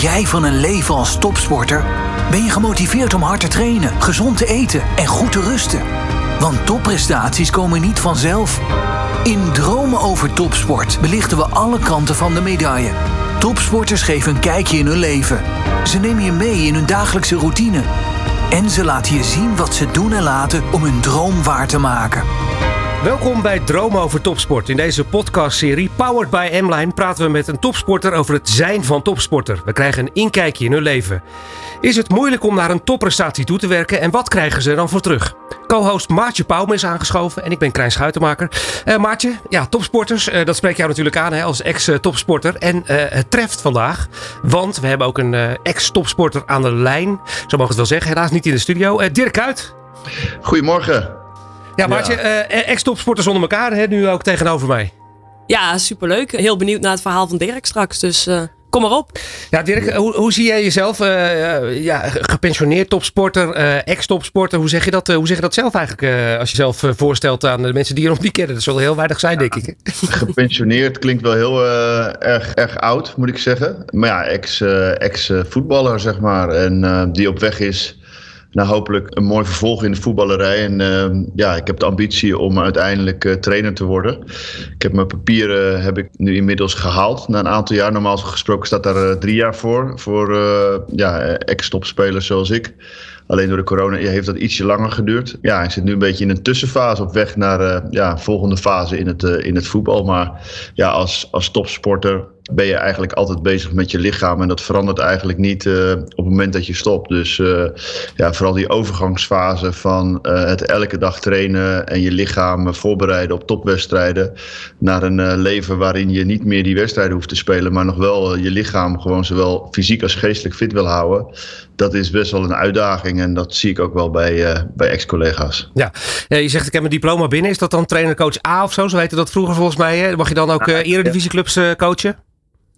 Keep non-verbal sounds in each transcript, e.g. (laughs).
jij van een leven als topsporter? Ben je gemotiveerd om hard te trainen, gezond te eten en goed te rusten? Want topprestaties komen niet vanzelf. In Dromen over Topsport belichten we alle kanten van de medaille. Topsporters geven een kijkje in hun leven. Ze nemen je mee in hun dagelijkse routine. En ze laten je zien wat ze doen en laten om hun droom waar te maken. Welkom bij Dromen over Topsport. In deze podcastserie Powered by M-Line praten we met een topsporter over het zijn van topsporter. We krijgen een inkijkje in hun leven. Is het moeilijk om naar een topprestatie toe te werken en wat krijgen ze dan voor terug? Co-host Maartje Pauwme is aangeschoven en ik ben Krijn Schuitenmaker. Uh, Maartje, ja, topsporters, uh, dat spreekt jou natuurlijk aan hè, als ex-topsporter. En uh, het treft vandaag, want we hebben ook een ex-topsporter aan de lijn. Zo mogen we het wel zeggen, helaas niet in de studio. Dirk Kuyt. Goedemorgen. Ja, Maartje, ja. ex-topsporters onder elkaar, hè, nu ook tegenover mij. Ja, superleuk. Heel benieuwd naar het verhaal van Dirk straks, dus... Kom maar op. Ja, Dirk, hoe, hoe zie jij jezelf? Uh, ja, gepensioneerd topsporter, uh, ex-topsporter. Hoe, zeg je dat, uh, hoe zeg je dat zelf eigenlijk? als je zelf voorstelt aan de mensen die je nog niet kennen. Dat zullen heel weinig zijn, denk ik. Gepensioneerd klinkt wel heel erg, erg oud, moet ik zeggen. Maar ja, ex-voetballer, ex zeg maar. En die op weg is nou, hopelijk een mooi vervolg in de voetballerij. En uh, ja, ik heb de ambitie om uiteindelijk uh, trainer te worden. Ik heb mijn papieren heb ik nu inmiddels gehaald. Na een aantal jaar, normaal gesproken staat daar uh, drie jaar voor. Voor ja, ex-topspelers zoals ik. Alleen door de corona heeft dat ietsje langer geduurd. Ja, ik zit nu een beetje in een tussenfase op weg naar de ja, volgende fase in het, in het voetbal. Maar ja, als, als topsporter ben je eigenlijk altijd bezig met je lichaam. En dat verandert eigenlijk niet uh, op het moment dat je stopt. Dus uh, ja, vooral die overgangsfase van uh, het elke dag trainen en je lichaam voorbereiden op topwedstrijden. Naar een leven waarin je niet meer die wedstrijden hoeft te spelen, maar nog wel je lichaam gewoon zowel fysiek als geestelijk fit wil houden. Dat is best wel een uitdaging en dat zie ik ook wel bij, bij ex-collega's. Ja, je zegt ik heb een diploma binnen. Is dat dan trainer-coach A of zo? Zo heette dat vroeger volgens mij. Hè? Mag je dan ook eredivisieclubs coachen?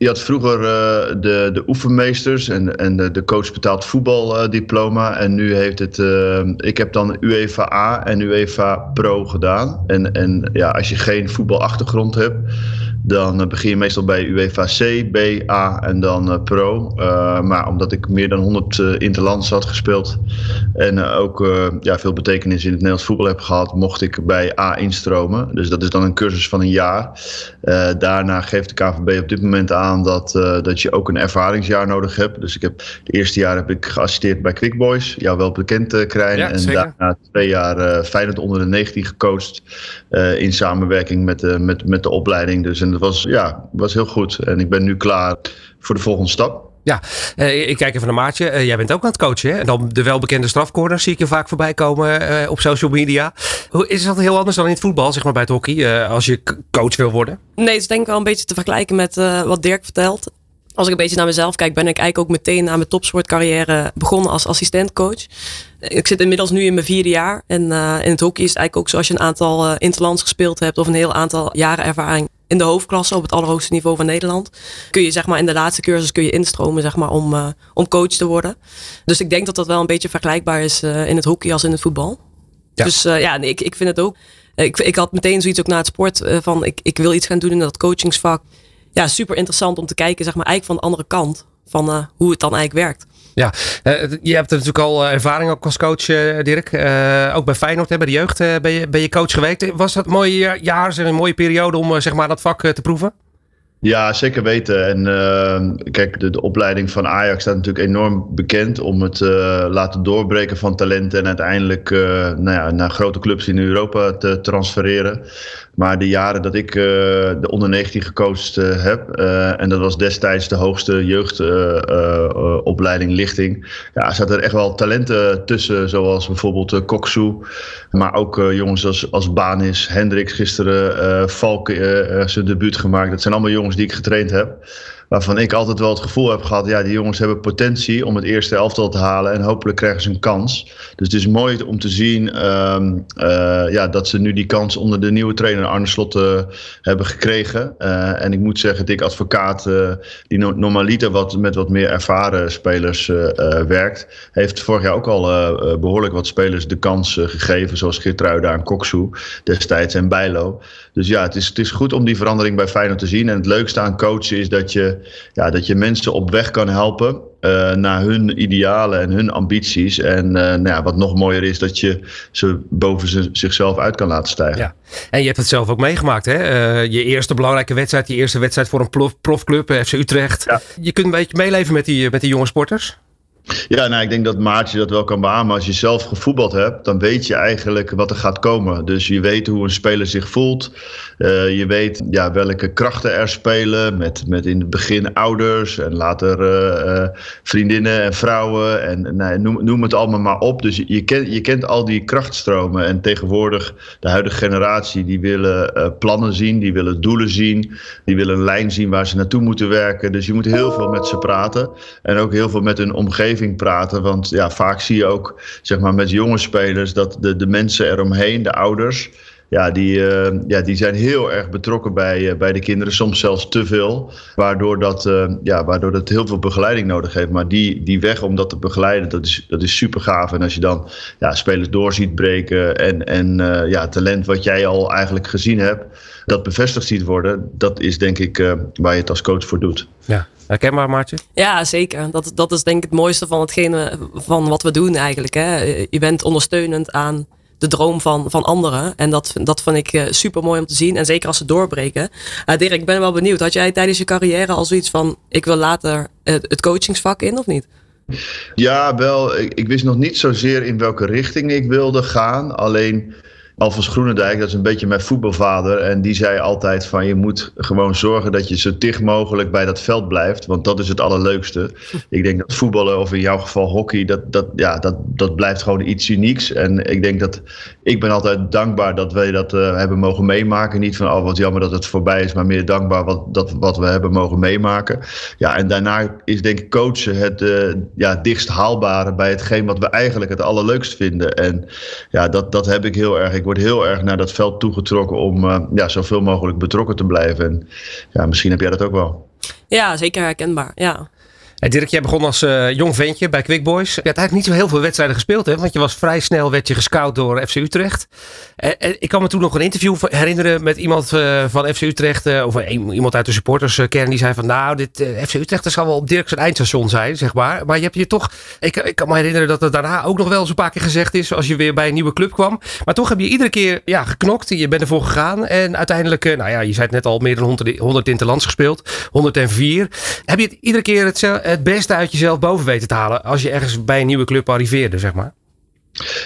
Je had vroeger uh, de, de oefenmeesters en, en de, de coach betaald voetbaldiploma. En nu heeft het. Uh, ik heb dan UEFA A en UEFA Pro gedaan. En, en ja, als je geen voetbalachtergrond hebt dan begin je meestal bij UEFA C, B, A en dan uh, Pro. Uh, maar omdat ik meer dan 100 uh, interlands had gespeeld en ook ja, veel betekenis in het Nederlands voetbal heb gehad, mocht ik bij A instromen. Dus dat is dan een cursus van een jaar. daarna geeft de KVB op dit moment aan dat, dat je ook een ervaringsjaar nodig hebt. Dus ik heb, het eerste jaar heb ik geassisteerd bij Quick Boys, jou wel bekend Krijn. Ja, en daarna twee jaar Feyenoord onder de 19 gecoacht in samenwerking met, de met, met de opleiding. Dus en was, ja, was heel goed. En ik ben nu klaar voor de volgende stap. Ja, uh, ik kijk even naar Maartje. Uh, jij bent ook aan het coachen. Hè? En dan de welbekende strafcorners zie ik je vaak voorbij komen uh, op social media. Hoe, is dat heel anders dan in het voetbal, zeg maar bij het hockey, als je coach wil worden? Nee, het is denk ik wel een beetje te vergelijken met wat Dirk vertelt. Als ik een beetje naar mezelf kijk, ben ik eigenlijk ook meteen na mijn topsportcarrière begonnen als assistentcoach. Ik zit inmiddels nu in mijn vierde jaar. En in het hockey is het eigenlijk ook zo als je een aantal interlands gespeeld hebt of een heel aantal jaren ervaring in de hoofdklasse op het allerhoogste niveau van Nederland. Kun je zeg maar in de laatste cursus kun je instromen zeg maar, om, uh, om coach te worden. Dus ik denk dat dat wel een beetje vergelijkbaar is uh, in het hockey als in het voetbal. Ja. Dus uh, ja, ik, ik vind het ook. Ik, ik had meteen zoiets ook na het sport van ik, ik wil iets gaan doen in dat coachingsvak. Ja, super interessant om te kijken, zeg maar, eigenlijk van de andere kant van hoe het dan eigenlijk werkt. Ja, uh, je hebt natuurlijk al eh, ervaring ook als coach, uh, Dirk. Ook bij Feyenoord, bij de jeugd ben, je, ben je coach geweest. Was dat een mooie jaar, een mooie periode om zeg maar, dat vak te proeven? Ja, zeker weten. En uh, kijk, de, de, opleiding van Ajax staat natuurlijk enorm bekend om het uh, laten doorbreken van talenten en uiteindelijk uh, nou ja, naar grote clubs in Europa te transfereren. Maar de jaren dat ik de onder 19 gecoacht heb, en dat was destijds de hoogste jeugdopleiding lichting, ja, zaten er echt wel talenten tussen, zoals bijvoorbeeld Koksu, maar ook jongens als, als Banis, Hendricks gisteren, Valk zijn debuut gemaakt. Dat zijn allemaal jongens die ik getraind heb waarvan ik altijd wel het gevoel heb gehad, ja, die jongens hebben potentie om het eerste elftal te halen en hopelijk krijgen ze een kans. Dus het is mooi om te zien um, uh, ja, dat ze nu die kans onder de nieuwe trainer Arne Slot uh, hebben gekregen. Uh, en ik moet zeggen, Dick Advocaat, die no normaliter wat, met wat meer ervaren spelers werkt, heeft vorig jaar ook al behoorlijk wat spelers de kans gegeven, zoals Geertruida en Koksu destijds en Bijlo. Dus ja, het is, het is goed om die verandering bij Feyenoord te zien. En het leukste aan coachen is dat je ja, dat je mensen op weg kan helpen uh, naar hun idealen en hun ambities. En uh, nou ja, wat nog mooier is, dat je ze boven ze, zichzelf uit kan laten stijgen. Ja. En je hebt het zelf ook meegemaakt, hè? Uh, je eerste belangrijke wedstrijd, je eerste wedstrijd voor een prof, profclub, FC Utrecht. Ja. Je kunt een beetje meeleven met die, met die jonge sporters. Ja, nou, ik denk dat Maartje dat wel kan beamen. Als je zelf gevoetbald hebt, dan weet je eigenlijk wat er gaat komen. Dus je weet hoe een speler zich voelt. Uh, je weet ja, welke krachten er spelen. Met, met in het begin ouders en later uh, uh, vriendinnen en vrouwen. En nou, noem, het allemaal maar op. Dus je, je, kent, je kent al die krachtstromen. En tegenwoordig, de huidige generatie, die willen plannen zien. Die willen doelen zien. Die willen een lijn zien waar ze naartoe moeten werken. Dus je moet heel veel met ze praten. En ook heel veel met hun omgeving praten. Want ja, vaak zie je ook zeg maar, met jonge spelers dat de, de mensen eromheen, de ouders, ja, die, uh, ja, die zijn heel erg betrokken bij, uh, bij de kinderen, soms zelfs te veel. Waardoor dat, uh, ja, waardoor dat heel veel begeleiding nodig heeft. Maar die, die weg om dat te begeleiden, dat is, dat is super gaaf. En als je dan ja, spelers door ziet breken en, en ja, talent wat jij al eigenlijk gezien hebt, dat bevestigd ziet worden, dat is denk ik waar je het als coach voor doet. Ja. Herkenbaar, Maartje? Ja, zeker. Dat, dat is denk ik het mooiste van hetgene van wat we doen eigenlijk. Hè. Je bent ondersteunend aan de droom van, van anderen. En dat, dat vind ik eh, super mooi om te zien. En zeker als ze doorbreken. Uh, Dirk, ik ben wel benieuwd. Had jij tijdens je carrière al zoiets van: ik wil later het, het coachingsvak in of niet? Ja, wel. Ik, ik wist nog niet zozeer in welke richting ik wilde gaan. Alleen Alfons Groenendijk, dat is een beetje mijn voetbalvader. En die zei altijd van je moet gewoon zorgen dat je zo dicht mogelijk bij dat veld blijft. Want dat is het allerleukste. (laughs) Ik denk dat voetballen, of in jouw geval hockey, dat, dat, ja, dat, dat blijft gewoon iets unieks. En ik denk dat ik ben altijd dankbaar dat wij dat uh, hebben mogen meemaken. Niet van oh wat jammer dat het voorbij is, maar meer dankbaar wat, dat, wat we hebben mogen meemaken. Ja, en daarna is denk ik coachen het uh, ja, dichtst haalbare bij hetgeen wat we eigenlijk het allerleukst vinden. En ja, dat, dat heb ik heel erg. Ik wordt heel erg naar dat veld toegetrokken om uh, ja, zoveel mogelijk betrokken te blijven. En ja, misschien heb jij dat ook wel. Ja, zeker herkenbaar. Ja. Hey Dirk, jij begon als uh, jong ventje bij Quick Boys. Je had eigenlijk niet zo heel veel wedstrijden gespeeld, hè? Want je was vrij snel werd je gescout door FC Utrecht. En, en ik kan me toen nog een interview herinneren met iemand van FC Utrecht, of iemand uit de supporterskern, die zei van, nou, dit FC Utrecht zal wel op Dirk zijn eindstation zijn, zeg maar. Maar je hebt je toch, ik, ik kan me herinneren dat het daarna ook nog wel eens een paar keer gezegd is, als je weer bij een nieuwe club kwam. Maar toch heb je iedere keer, ja, geknokt. Je bent ervoor gegaan. En uiteindelijk, nou ja, je zei het net al, meer dan 100, 100 interlands gespeeld. 104. Heb je het iedere keer hetzelfde het beste uit jezelf boven weten te halen als je ergens bij een nieuwe club arriveerde, zeg maar?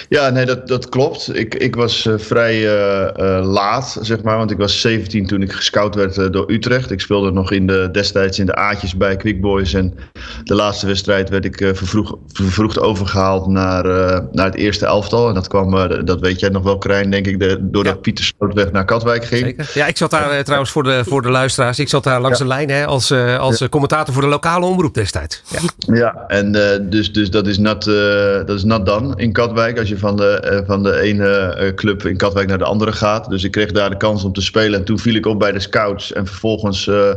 Ja, nee, dat, dat klopt. Ik, ik was uh, vrij uh, uh, laat, zeg maar. Want ik was 17 toen ik gescout werd door Utrecht. Ik speelde nog in de, destijds in de A'tjes bij Quick Boys. En de laatste wedstrijd werd ik vervroeg, vervroegd overgehaald naar, naar het eerste elftal. En dat kwam, dat weet jij nog wel, Krijn, denk ik, de, doordat ja. Pieter Slootweg naar Katwijk ging. Zeker. Ja, ik zat daar trouwens voor de, voor de luisteraars. Ik zat daar langs ja. de lijn hè, als, als ja. commentator voor de lokale omroep destijds. Ja, ja en dus, dus dat is nat, dat is nat dan in Katwijk. Als je van de, uh, van de ene uh, club in Katwijk naar de andere gaat. Dus ik kreeg daar de kans om te spelen. En toen viel ik op bij de scouts. En vervolgens uh,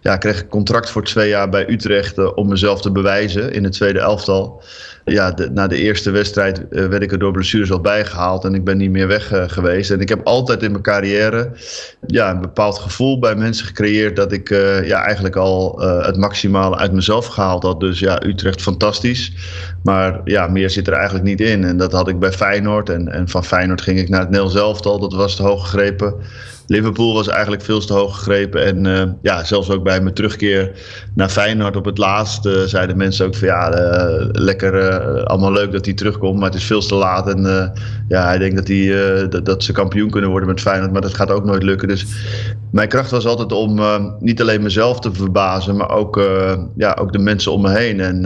ja, kreeg ik contract voor twee jaar bij Utrecht. om mezelf te bewijzen in het tweede elftal ja, na de eerste wedstrijd uh, werd ik er door blessures al bijgehaald en ik ben niet meer weg uh, geweest. En ik heb altijd in mijn carrière ja, een bepaald gevoel bij mensen gecreëerd dat ik uh, ja, eigenlijk al het maximale uit mezelf gehaald had. Dus ja, Utrecht fantastisch. Maar ja, meer zit er eigenlijk niet in. En dat had ik bij Feyenoord. En, en van Feyenoord ging ik naar het Nederlands elftal. Dat was te hoog gegrepen. Liverpool was eigenlijk veel te hoog gegrepen. En uh, ja, zelfs ook bij mijn terugkeer naar Feyenoord op het laatst uh, zeiden mensen ook van ja, uh, lekker, allemaal leuk dat hij terugkomt, maar het is veel te laat. En ja, hij denkt dat, hij, dat, dat, ze kampioen kunnen worden met Feyenoord, maar dat gaat ook nooit lukken. Dus mijn kracht was altijd om niet alleen mezelf te verbazen, maar ook, ja, ook de mensen om me heen. En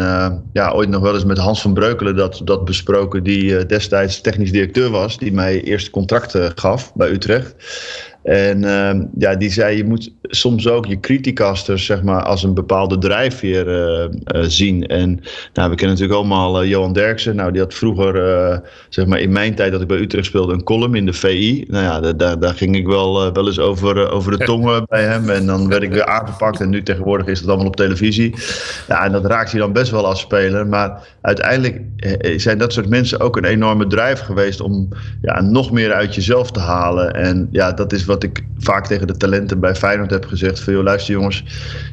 ja, ooit nog wel eens met Hans van Breukelen dat, dat besproken, die destijds technisch directeur was, die mij eerst contract gaf bij Utrecht. En uh, ja, die zei, je moet soms ook je criticasters zeg maar, als een bepaalde drijfveer uh, uh, zien. En nou, we kennen natuurlijk allemaal Johan Derksen. Nou, die had vroeger, zeg maar in mijn tijd dat ik bij Utrecht speelde, een column in de VI. Nou ja, daar, daar ging ik wel, wel eens over, over de (laughs) tongen bij hem. En dan werd ik weer aangepakt. En nu tegenwoordig is het allemaal op televisie. Ja, en dat raakt je dan best wel als speler. Maar uiteindelijk zijn dat soort mensen ook een enorme drijf geweest om ja, nog meer uit jezelf te halen. En ja, dat is wat ik vaak tegen de talenten bij Feyenoord heb gezegd van joh, luister jongens,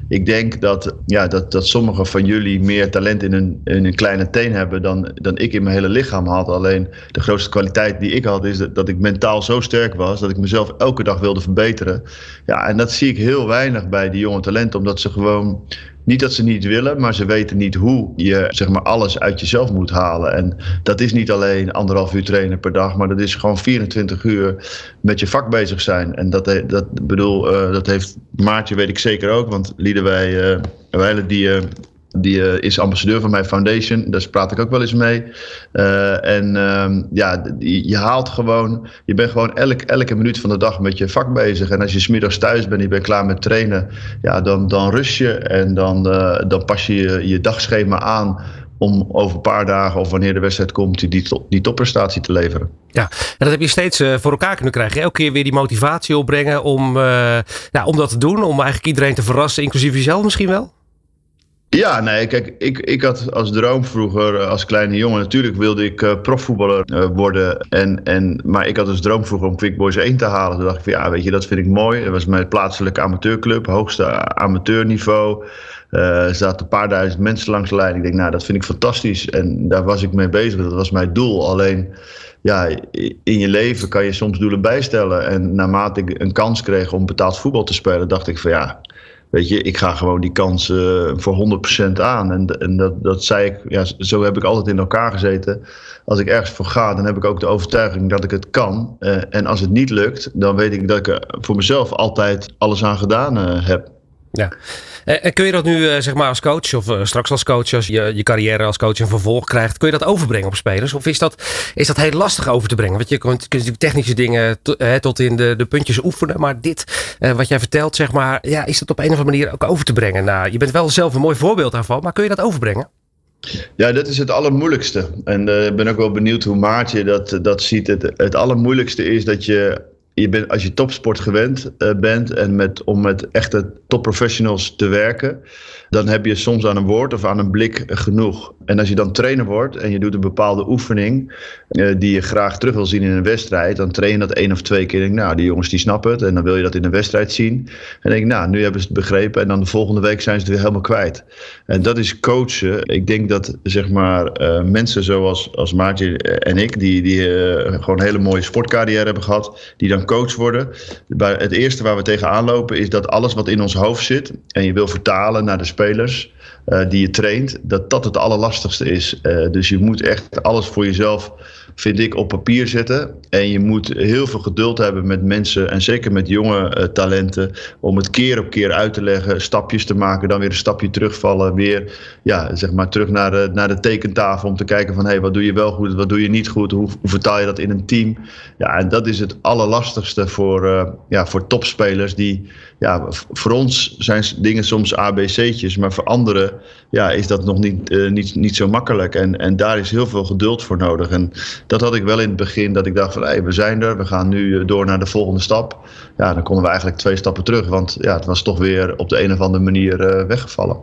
ik denk dat, ja, dat, dat sommigen van jullie meer talent in een, in een kleine teen hebben dan, dan ik in mijn hele lichaam had. Alleen de grootste kwaliteit die ik had is dat, dat ik mentaal zo sterk was dat ik mezelf elke dag wilde verbeteren. Ja, en dat zie ik heel weinig bij die jonge talenten, omdat ze gewoon niet dat ze niet willen, maar ze weten niet hoe je zeg maar, alles uit jezelf moet halen. En dat is niet alleen anderhalf uur trainen per dag, maar dat is gewoon 24 uur met je vak bezig zijn. En dat, dat bedoel, uh, dat heeft Maartje, weet ik zeker ook, want Liedewij, uh, Weile, die, uh, die uh, is ambassadeur van mijn foundation. Daar praat ik ook wel eens mee. Uh, en uh, ja, je haalt gewoon. Je bent gewoon elk, elke minuut van de dag met je vak bezig. En als je smiddags thuis bent en je bent klaar met trainen. Ja, dan, dan rust je. En dan, uh, dan pas je, je dagschema aan. Om over een paar dagen of wanneer de wedstrijd komt, die, die topprestatie te leveren. Ja, en dat heb je steeds voor elkaar kunnen krijgen. Elke keer weer die motivatie opbrengen om, uh, om dat te doen. Om eigenlijk iedereen te verrassen, inclusief jezelf misschien wel. Ja, nee, kijk, ik, ik had als droom vroeger, als kleine jongen, natuurlijk wilde ik uh, profvoetballer uh, worden. En, en, maar ik had als droom vroeger om Quick Boys 1 te halen. Toen dacht ik van ja, weet je, dat vind ik mooi. Dat was mijn plaatselijke amateurclub, hoogste amateurniveau. Uh, er zaten een paar duizend mensen langs de lijn. Ik denk, nou, dat vind ik fantastisch. En daar was ik mee bezig. Dat was mijn doel. Alleen, ja, in je leven kan je soms doelen bijstellen. En naarmate ik een kans kreeg om betaald voetbal te spelen, dacht ik van ja Weet je, ik ga gewoon die kans uh, voor 100% aan. En, en dat, dat zei ik, ja, zo heb ik altijd in elkaar gezeten. Als ik ergens voor ga, dan heb ik ook de overtuiging dat ik het kan. Uh, en als het niet lukt, dan weet ik dat ik er voor mezelf altijd alles aan gedaan uh, heb. Ja. En kun je dat nu zeg maar als coach of straks als coach, als je je carrière als coach een vervolg krijgt, kun je dat overbrengen op spelers? Of is dat, is dat heel lastig over te brengen? Want je kunt, kunt natuurlijk technische dingen tot in de, de puntjes oefenen, maar dit wat jij vertelt, zeg maar, ja, is dat op een of andere manier ook over te brengen? Nou, je bent wel zelf een mooi voorbeeld daarvan, maar kun je dat overbrengen? Ja, dat is het allermoeilijkste. En ik ben ook wel benieuwd hoe Maartje dat, dat ziet. Het, het allermoeilijkste is dat je je bent, als je topsport gewend uh, bent en met, om met echte topprofessionals te werken, dan heb je soms aan een woord of aan een blik genoeg. En als je dan trainer wordt en je doet een bepaalde oefening uh, die je graag terug wil zien in een wedstrijd, dan train je dat één of twee keer. Denk, nou, die jongens die snappen het en dan wil je dat in een wedstrijd zien. En denk, nou, nu hebben ze het begrepen en dan de volgende week zijn ze het weer helemaal kwijt. En dat is coachen. Ik denk dat zeg maar uh, mensen zoals als Maartje en ik, die, die uh, gewoon een hele mooie sportcarrière hebben gehad, die dan coach worden. Het eerste waar we tegenaan lopen is dat alles wat in ons hoofd zit en je wil vertalen naar de spelers uh, die je traint, dat dat het allerlastigste is. Uh, dus je moet echt alles voor jezelf, vind ik, op papier zetten. En je moet heel veel geduld hebben met mensen en zeker met jonge uh, talenten om het keer op keer uit te leggen, stapjes te maken, dan weer een stapje terugvallen, weer ja, zeg maar terug naar de, naar de tekentafel om te kijken van hé, hey, wat doe je wel goed, wat doe je niet goed, hoe, hoe vertaal je dat in een team? Ja, en dat is het allerlastigste voor, ja, voor topspelers die ja, voor ons zijn dingen soms ABC'tjes, maar voor anderen ja, is dat nog niet, uh, niet, niet zo makkelijk. En, en daar is heel veel geduld voor nodig. En dat had ik wel in het begin, dat ik dacht van hey, we zijn er, we gaan nu door naar de volgende stap. Ja, dan konden we eigenlijk twee stappen terug, want ja, het was toch weer op de een of andere manier uh, weggevallen.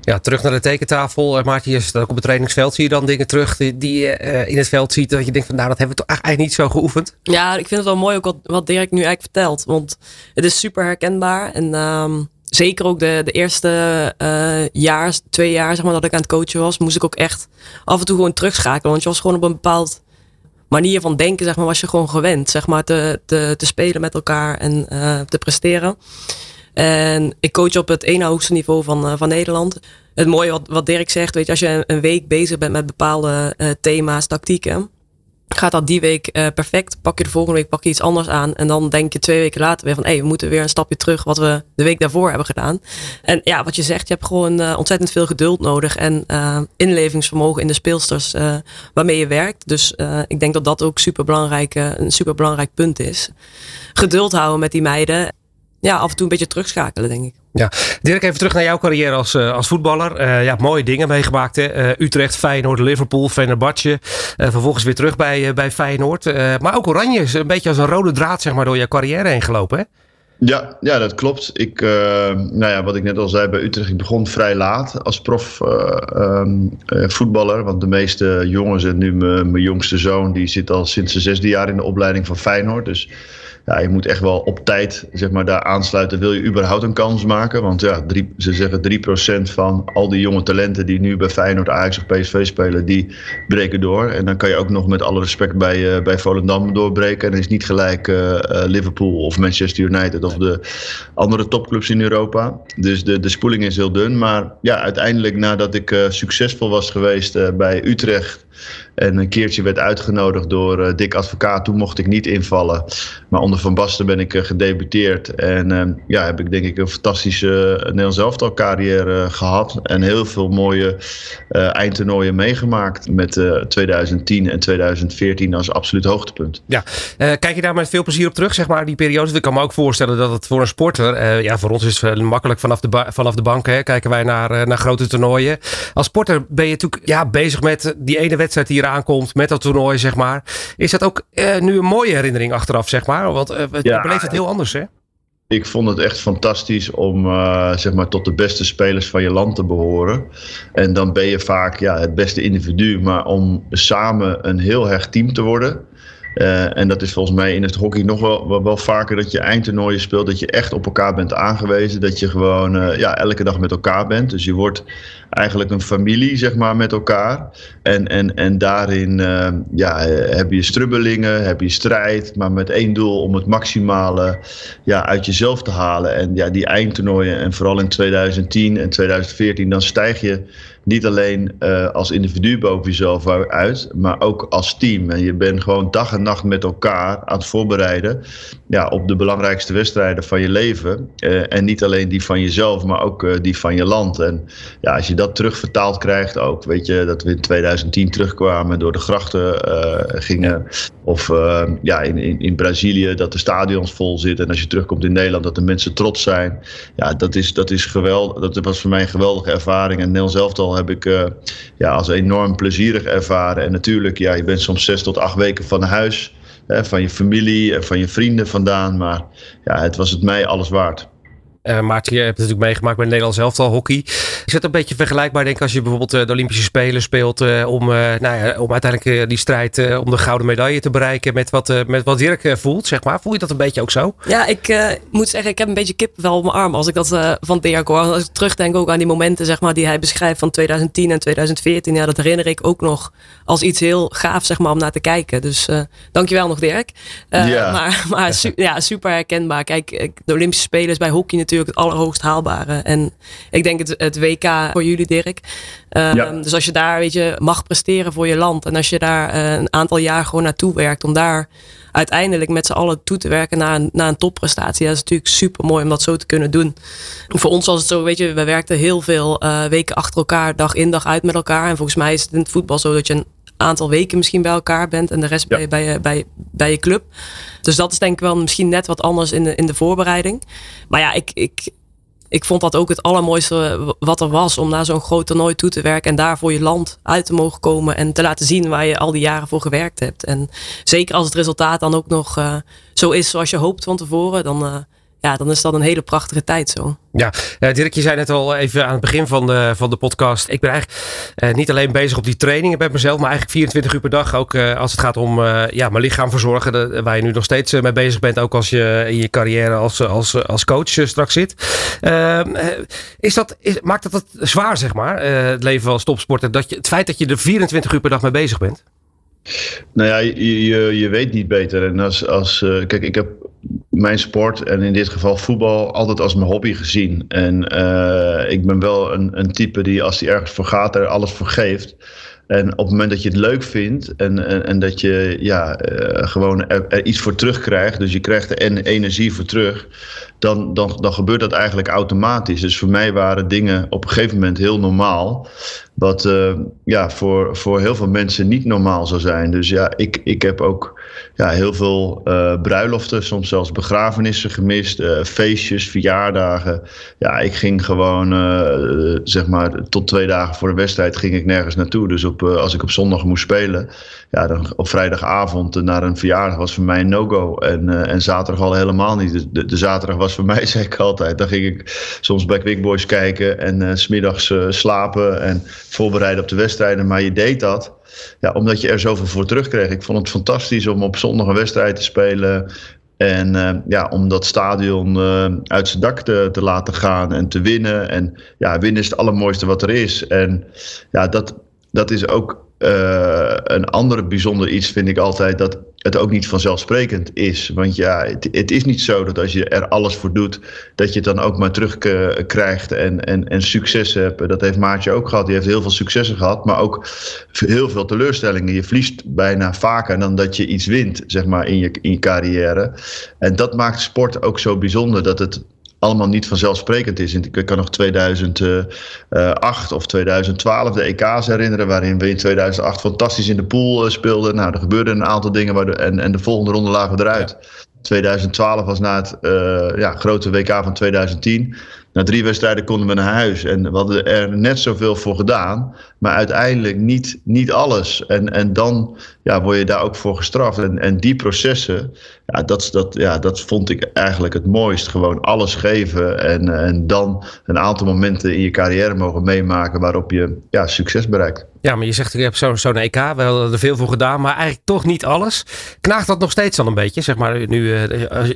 Ja, terug naar de tekentafel. Maartje, je staat ook op het trainingsveld. Zie je dan dingen terug die, die je uh, in het veld ziet. Dat je denkt van nou, dat hebben we toch eigenlijk niet zo geoefend. Ja, ik vind het wel mooi ook wat, wat Dirk nu eigenlijk vertelt. Want het is super herkenbaar. En um, zeker ook de, de eerste uh, jaar, twee jaar zeg maar, dat ik aan het coachen was. Moest ik ook echt af en toe gewoon terugschakelen. Want je was gewoon op een bepaald manier van denken, zeg maar, was je gewoon gewend. Zeg maar, te, te, te spelen met elkaar en uh, te presteren. En ik coach op het ene hoogste niveau van, uh, van Nederland. Het mooie wat, wat Dirk zegt, weet je, als je een week bezig bent met bepaalde thema's, tactieken, gaat dat die week uh, perfect. Pak je de volgende week pak je iets anders aan. En dan denk je twee weken later weer van hé, hey, we moeten weer een stapje terug wat we de week daarvoor hebben gedaan. En ja, wat je zegt, je hebt gewoon uh, ontzettend veel geduld nodig en uh, inlevingsvermogen in de speelsters waarmee je werkt. Dus ik denk dat dat ook super belangrijk, een super belangrijk punt is. Geduld houden met die meiden ja, af en toe een beetje terugschakelen, denk ik. Ja, Dirk, even terug naar jouw carrière als, uh, als voetballer. Uh, ja, mooie dingen meegemaakt. Hè? Uh, Utrecht, Feyenoord, Liverpool, Fenerbahce. vervolgens weer terug bij, bij Feyenoord. maar ook Oranje is een beetje als een rode draad zeg maar, door jouw carrière heen gelopen, hè? Ja, ja, dat klopt. Ik, nou ja, wat ik net al zei bij Utrecht, ik begon vrij laat als prof um, voetballer. Want de meeste jongens en nu mijn jongste zoon, die zit al sinds zijn zesde jaar in de opleiding van Feyenoord. Dus ja, je moet echt wel op tijd zeg maar, daar aansluiten. Wil je überhaupt een kans maken? Want ja, ze zeggen 3% van al die jonge talenten die nu bij Feyenoord, Ajax of PSV spelen, die breken door. En dan kan je ook nog met alle respect bij, uh, bij Volendam doorbreken. En is niet gelijk uh, Liverpool of Manchester United of de andere topclubs in Europa. Dus de, de spoeling is heel dun. Maar ja, uiteindelijk nadat ik succesvol was geweest bij Utrecht en een keertje werd uitgenodigd door uh, Dick Advocaat. Toen mocht ik niet invallen. Maar onder Van Basten ben ik uh, gedebuteerd. En uh, ja, heb ik denk ik een fantastische Nederlands elftal carrière gehad. En heel veel mooie eindtoernooien meegemaakt. Met 2010 en 2014 als absoluut hoogtepunt. Ja, kijk je daar met veel plezier op terug, zeg maar, die periode? Ik kan me ook voorstellen dat het voor een sporter... ja, voor ons is het makkelijk vanaf de, vanaf de bank. Hè, kijken wij naar, naar grote toernooien. Als sporter ben je natuurlijk ja, bezig met die ene wedstrijd die aankomt met dat toernooi, zeg maar. Is dat ook uh, nu een mooie herinnering achteraf, zeg maar? Want uh, ja, beleeft het heel anders, hè? Ik vond het echt fantastisch om uh, zeg maar tot de beste spelers van je land te behoren. En dan ben je vaak ja, het beste individu. Maar om samen een heel hecht team te worden. Uh, en dat is volgens mij in het hockey nog wel, wel, vaker dat je eindtoernooien speelt. Dat je echt op elkaar bent aangewezen. Dat je gewoon uh, ja, elke dag met elkaar bent. Dus je wordt eigenlijk een familie, zeg maar, met elkaar. En, en, en daarin uh, ja, heb je strubbelingen, heb je strijd, maar met één doel om het maximale ja, uit jezelf te halen. En ja, die eindtoernooien, en vooral in 2010 en 2014, dan stijg je niet alleen uh, als individu boven jezelf uit, maar ook als team. En je bent gewoon dag en nacht met elkaar aan het voorbereiden ja, op de belangrijkste wedstrijden van je leven. Uh, en niet alleen die van jezelf, maar ook uh, die van je land. En ja, als je dat terugvertaald krijgt ook, weet je, dat we in 2010 terugkwamen door de grachten gingen. Of ja, in, in, in Brazilië dat de stadions vol zitten. En als je terugkomt in Nederland dat de mensen trots zijn. Ja, dat is, dat is geweldig. Dat was voor mij een geweldige ervaring. En Nederland zelf al heb ik uh, ja, als enorm plezierig ervaren. En natuurlijk, ja, je bent soms zes tot acht weken van huis, hè, van je familie en van je vrienden vandaan. Maar ja, het was het mij alles waard. Uh, Maarten, je hebt het natuurlijk meegemaakt bij Nederland zelf al hockey. Is het een beetje vergelijkbaar, denk ik, als je bijvoorbeeld uh, de Olympische Spelen speelt uh, om, nou ja, om uiteindelijk die strijd om de gouden medaille te bereiken met wat, met wat Dirk voelt, zeg maar. Voel je dat een beetje ook zo? Ja, ik moet zeggen, ik heb een beetje kip wel op mijn arm als ik dat van Dirk hoor. Als ik terugdenk ook aan die momenten, zeg maar, die hij beschrijft van 2010 en 2014. Ja, dat herinner ik ook nog als iets heel gaaf, zeg maar, om naar te kijken. Dus dankjewel nog, Dirk. Ja. Maar, maar su ja, super herkenbaar. Kijk, de Olympische Spelen is bij hockey natuurlijk natuurlijk het allerhoogst haalbare. En ik denk het, het WK voor jullie, Dirk. Um, Dus als je daar, weet je, mag presteren voor je land. En als je daar uh, een aantal jaar gewoon naartoe werkt om daar uiteindelijk met z'n allen toe te werken naar een, naar een topprestatie. Dat is natuurlijk super mooi om dat zo te kunnen doen. Voor ons was het zo, weet je, we werkten heel veel uh, weken achter elkaar, dag in dag uit met elkaar. En volgens mij is het in het voetbal zo dat je een aantal weken misschien bij elkaar bent en de rest ja. bij, bij, bij, bij je club. Dus dat is denk ik wel misschien net wat anders in de, in de voorbereiding. Maar ja, ik, ik, ik vond dat ook het allermooiste wat er was. Om naar zo'n groot toernooi toe te werken. En daar voor je land uit te mogen komen. En te laten zien waar je al die jaren voor gewerkt hebt. En zeker als het resultaat dan ook nog uh, zo is zoals je hoopt van tevoren. Dan, uh, ja, dan is dat een hele prachtige tijd zo. Ja, uh, Dirk, je zei net al even aan het begin van de, van de podcast. Ik ben eigenlijk uh, niet alleen bezig op die trainingen bij mezelf, maar eigenlijk 24 uur per dag. Ook uh, als het gaat om ja, mijn lichaam verzorgen. De, waar je nu nog steeds mee bezig bent. Ook als je in je carrière als, als, als coach straks zit. Ehm, is dat, is, maakt dat het zwaar, zeg maar, het leven als topsporter? Dat je, het feit dat je er 24 uur per dag mee bezig bent? Nou ja, je, je, je weet niet beter. En als, als, kijk, ik heb mijn sport en in dit geval voetbal altijd als mijn hobby gezien. En uh, ik ben wel een, een type die als hij ergens voor gaat er alles voor geeft. En op het moment dat je het leuk vindt en, en, en dat je ja, uh, gewoon er, iets voor terugkrijgt, dus je krijgt er energie voor terug, dan, dan, dan gebeurt dat eigenlijk automatisch. Dus voor mij waren dingen op een gegeven moment heel normaal. Wat uh, ja, voor, voor heel veel mensen niet normaal zou zijn. Dus ja, ik, ik heb ook ja, heel veel uh, bruiloften, soms zelfs begrafenissen gemist, uh, feestjes, verjaardagen. Ja, ik ging gewoon, zeg maar, tot twee dagen voor de wedstrijd ging ik nergens naartoe. Dus op, als ik op zondag moest spelen, ja, dan op vrijdagavond naar een verjaardag was voor mij een no-go. En, en zaterdag al helemaal niet. De, de zaterdag was voor (laughs) mij, zeg ik altijd. Dan ging ik soms bij Quick Boys kijken en smiddags slapen en voorbereiden op de wedstrijden. Maar je deed dat ja, omdat je er zoveel voor terugkreeg. Ik vond het fantastisch om op zondag een wedstrijd te spelen. En uh, ja, om dat stadion uh, uit zijn dak te, te, laten gaan en te winnen. En ja, winnen is het allermooiste wat er is. En ja, dat, dat is ook uh, een andere bijzonder iets, vind ik altijd. Dat het ook niet vanzelfsprekend is. Want ja, het, is niet zo dat als je er alles voor doet, dat je het dan ook maar terugkrijgt en, en, en succes hebt. Dat heeft Maartje ook gehad. Die heeft heel veel successen gehad, maar ook heel veel teleurstellingen. Je verliest bijna vaker dan dat je iets wint, zeg maar, in je, in je carrière. En dat maakt sport ook zo bijzonder, dat het allemaal niet vanzelfsprekend is. Ik kan nog 2008 of 2012 de EK's herinneren, waarin we in 2008 fantastisch in de pool speelden. Nou, er gebeurden een aantal dingen en, en de volgende ronde lagen we eruit. 2012 was na het uh, ja, grote WK van 2010. Na drie wedstrijden konden we naar huis. En we hadden er net zoveel voor gedaan. Maar uiteindelijk niet, niet alles. En, en dan ja, word je daar ook voor gestraft. En, en die processen, ja, dat, dat, ja, dat vond ik eigenlijk het mooist. Gewoon alles geven. En, en dan een aantal momenten in je carrière mogen meemaken waarop je ja, succes bereikt. Ja, maar je zegt, ik heb zo'n zo EK, we hadden er veel voor gedaan, maar eigenlijk toch niet alles. Knaagt dat nog steeds dan een beetje, zeg maar, nu, nu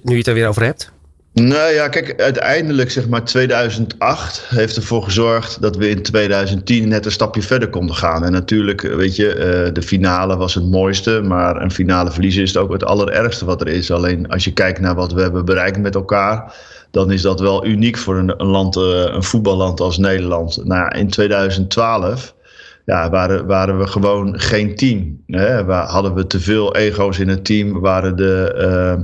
je het er weer over hebt? Nou ja, kijk, uiteindelijk zeg maar 2008 heeft ervoor gezorgd dat we in 2010 net een stapje verder konden gaan. En natuurlijk, weet je, de finale was het mooiste, maar een finale verliezen is ook het allerergste wat er is. Alleen als je kijkt naar wat we hebben bereikt met elkaar, dan is dat wel uniek voor een, land, een voetballand als Nederland. Nou in 2012 ja, waren, waren we gewoon geen team. Hè? Hadden we te veel ego's in het team? Waren de,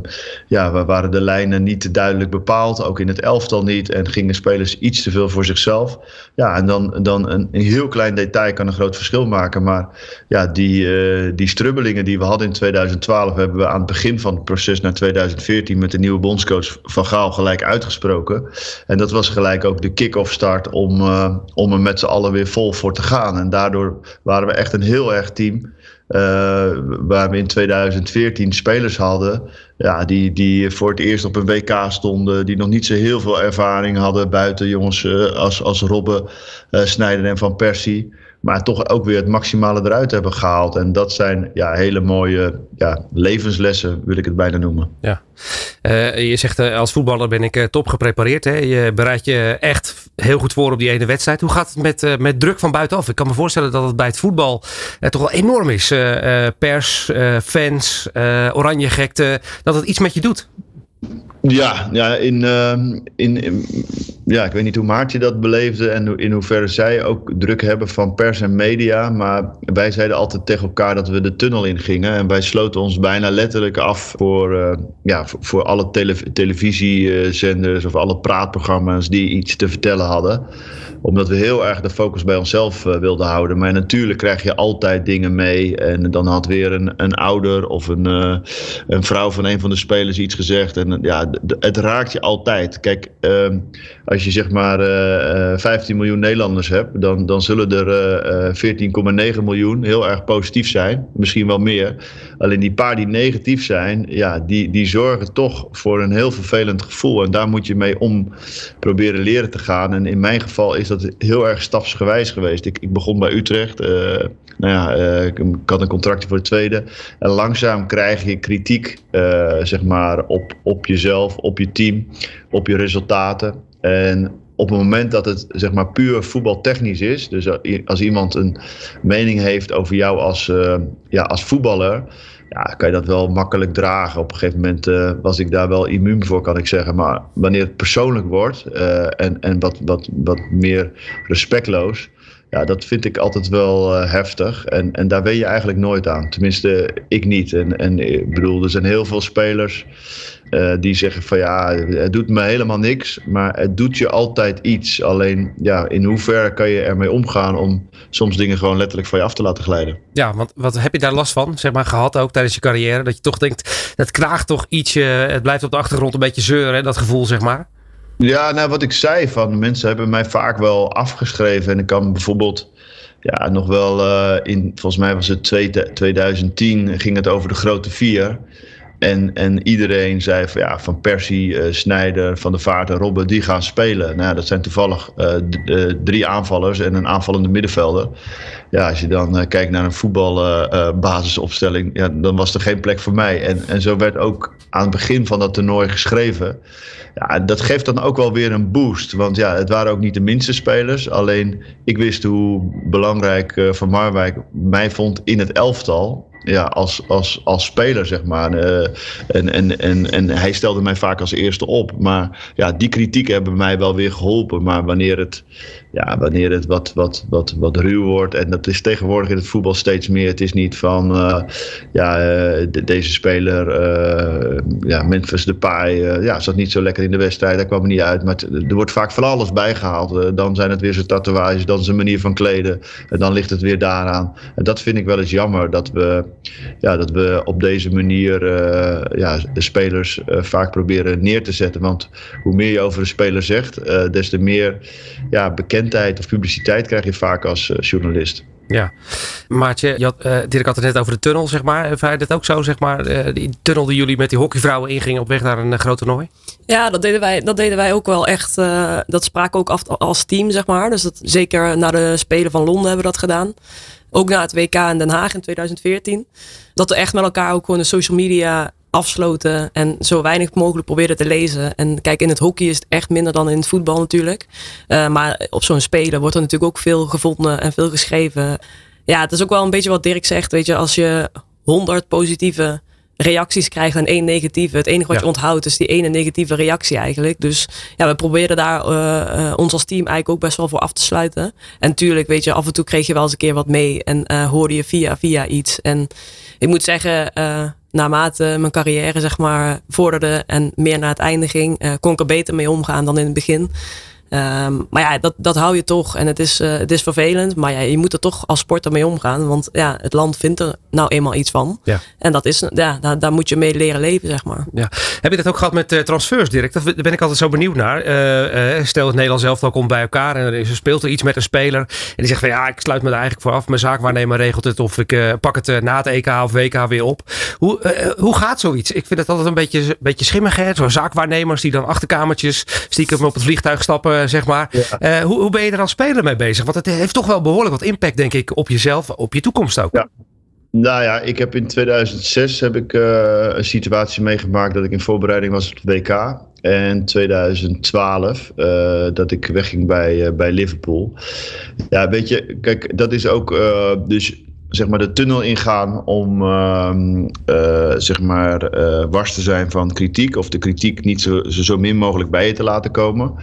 uh, ja, waren de lijnen niet duidelijk bepaald? Ook in het elftal niet. En gingen spelers iets te veel voor zichzelf? Ja, en dan, dan een, heel klein detail kan een groot verschil maken. Maar ja, die, uh, die strubbelingen die we hadden in 2012 hebben we aan het begin van het proces naar 2014 met de nieuwe bondscoach Van Gaal gelijk uitgesproken. En dat was gelijk ook de kick-off start om, uh, om er met z'n allen weer vol voor te gaan. En daar daardoor waren we echt een heel erg team. Uh, waar we in 2014 spelers hadden. Ja, die, die voor het eerst op een WK stonden. Die nog niet zo heel veel ervaring hadden. Buiten jongens uh, als, als Robben, uh, Snijder en Van Persie. Maar toch ook weer het maximale eruit hebben gehaald. En dat zijn ja, hele mooie ja, levenslessen, wil ik het bijna noemen. Ja. Uh, je zegt uh, als voetballer ben ik uh, top geprepareerd. Hè? Je bereidt je echt heel goed voor op die ene wedstrijd. Hoe gaat het met, met druk van buitenaf? Ik kan me voorstellen dat het bij het voetbal toch wel enorm is. pers, fans, oranje gekte. Dat het iets met je doet. Ja, ja, in, in, in, ja, ik weet niet hoe Maartje dat beleefde en in hoeverre zij ook druk hebben van pers en media. Maar wij zeiden altijd tegen elkaar dat we de tunnel in gingen. En wij sloten ons bijna letterlijk af voor, uh, ja, voor, alle tele televisiezenders of alle praatprogramma's die iets te vertellen hadden omdat we heel erg de focus bij onszelf uh, wilden houden. Maar natuurlijk krijg je altijd dingen mee. En dan had weer een, een ouder of een, uh, een vrouw van een van de spelers iets gezegd. En ja, het raakt je altijd. Kijk, uh, als je zeg maar 15 miljoen Nederlanders hebt, dan, dan zullen er 14,9 miljoen heel erg positief zijn. Misschien wel meer. Alleen die paar die negatief zijn, ja, die, die zorgen toch voor een heel vervelend gevoel. En daar moet je mee om proberen leren te gaan. En in mijn geval is dat heel erg stapsgewijs geweest. Ik, ik begon bij Utrecht. Uh, nou ja, uh, ik had een contractje voor de tweede. En langzaam krijg je kritiek, uh, zeg maar, op, op jezelf, op je team, op je resultaten. En op het moment dat het zeg maar puur voetbaltechnisch is, dus als iemand een mening heeft over jou als, ja, als voetballer, ja, kan je dat wel makkelijk dragen. Op een gegeven moment uh, was ik daar wel immuun voor, kan ik zeggen. Maar wanneer het persoonlijk wordt uh, en, en wat, wat, wat meer respectloos, ja, dat vind ik altijd wel uh, heftig. En, en daar weet je eigenlijk nooit aan. Tenminste, ik niet. En, en ik bedoel, er zijn heel veel spelers uh, die zeggen van ja, het doet me helemaal niks. Maar het doet je altijd iets. Alleen ja, in hoeverre kan je ermee omgaan om soms dingen gewoon letterlijk van je af te laten glijden. Ja, want wat heb je daar last van, zeg maar, gehad ook tijdens je carrière? Dat je toch denkt, het kraagt toch ietsje, het blijft op de achtergrond een beetje zeuren, dat gevoel zeg maar? Ja, nou wat ik zei, van mensen hebben mij vaak wel afgeschreven. En ik kan bijvoorbeeld ja, nog wel uh, in, volgens mij was het 2010, ging het over de grote vier. En, en iedereen zei van, ja, van Persie, uh, Snijder, Van der Vaart en Robben, die gaan spelen. Nou, dat zijn toevallig uh, drie aanvallers en een aanvallende middenvelder. Ja, als je dan kijkt naar een voetbalbasisopstelling, ja, dan was er geen plek voor mij. En, en zo werd ook aan het begin van dat toernooi geschreven. Ja, dat geeft dan ook wel weer een boost. Want ja, het waren ook niet de minste spelers. Alleen ik wist hoe belangrijk Van Marwijk mij vond in het elftal ja, als, als, als speler, zeg maar. Uh, en, en, en, en hij stelde mij vaak als eerste op. Maar ja, die kritiek hebben mij wel weer geholpen. Maar wanneer het, ja, wanneer het wat, wat, wat, wat ruw wordt. En dat is tegenwoordig in het voetbal steeds meer. Het is niet van, uh, ja, uh, de, deze speler, ja, Memphis Depay, ja, zat niet zo lekker in de wedstrijd. Daar kwam er niet uit. Maar er wordt vaak van alles bijgehaald. dan zijn het weer zijn tatoeages, dan zijn manier van kleden. En dan ligt het weer daaraan. En dat vind ik wel eens jammer, dat we ja, dat we op deze manier uh, ja, de spelers uh, vaak proberen neer te zetten. Want hoe meer je over een speler zegt, uh, des te meer ja, bekendheid of publiciteit krijg je vaak als journalist. Ja, Maartje, je had, uh, Dirk had het net over de tunnel, zeg maar. Je dat ook zo, zeg maar? Uh, die tunnel die jullie met die hockeyvrouwen ingingen op weg naar een uh, groot toernooi? Ja, dat deden wij, dat deden wij ook wel echt. dat spraken ook af als team, zeg maar. Dus dat, zeker na de Spelen van Londen hebben we dat gedaan. Ook na het WK in Den Haag in 2014. Dat we echt met elkaar ook gewoon de social media afsloten en zo weinig mogelijk proberen te lezen. En kijk, in het hockey is het echt minder dan in het voetbal natuurlijk. Uh, maar op zo'n spelen wordt er natuurlijk ook veel gevonden en veel geschreven. Ja, het is ook wel een beetje wat Dirk zegt. Weet je, als je 100 positieve reacties krijgt en één negatieve. Het enige wat ja. je onthoudt is die ene negatieve reactie eigenlijk. Dus ja, we proberen daar uh, uh, ons als team eigenlijk ook best wel voor af te sluiten. En natuurlijk, weet je, af en toe kreeg je wel eens een keer wat mee en uh, hoorde je via via iets. En ik moet zeggen, naarmate mijn carrière zeg maar vorderde en meer naar het einde ging, kon ik er beter mee omgaan dan in het begin. Um, maar ja, dat, dat hou je toch. En het is, uh, het is vervelend. Maar ja, je moet er toch als sporter mee omgaan. Want ja, het land vindt er nou eenmaal iets van. Ja. En dat is, ja, daar, daar moet je mee leren leven, zeg maar. Ja. Heb je dat ook gehad met uh, transfers, Dirk? Daar ben ik altijd zo benieuwd naar. Uh, stel het Nederlands elftal komt bij elkaar. En er speelt er iets met een speler. En die zegt van ja, ik sluit me er eigenlijk voor af. Mijn zaakwaarnemer regelt het. Of ik pak het na het EK of WK weer op. Hoe, hoe gaat zoiets? Ik vind het altijd een beetje, beetje schimmig. Hè? Zo zaakwaarnemers die dan achterkamertjes stiekem op het vliegtuig stappen zeg maar. Ja. Uh, hoe, hoe ben je er als speler mee bezig? Want het heeft toch wel behoorlijk wat impact, denk ik, op jezelf, op je toekomst ook. Ja. Nou ja, ik heb in 2006 heb ik, uh, een situatie meegemaakt dat ik in voorbereiding was op het WK. En 2012 uh, dat ik wegging bij, bij Liverpool. Ja, weet je, kijk, dat is ook. dus zeg maar de tunnel ingaan om uh, zeg maar uh, te zijn van kritiek of de kritiek niet zo, zo min mogelijk bij je te laten komen.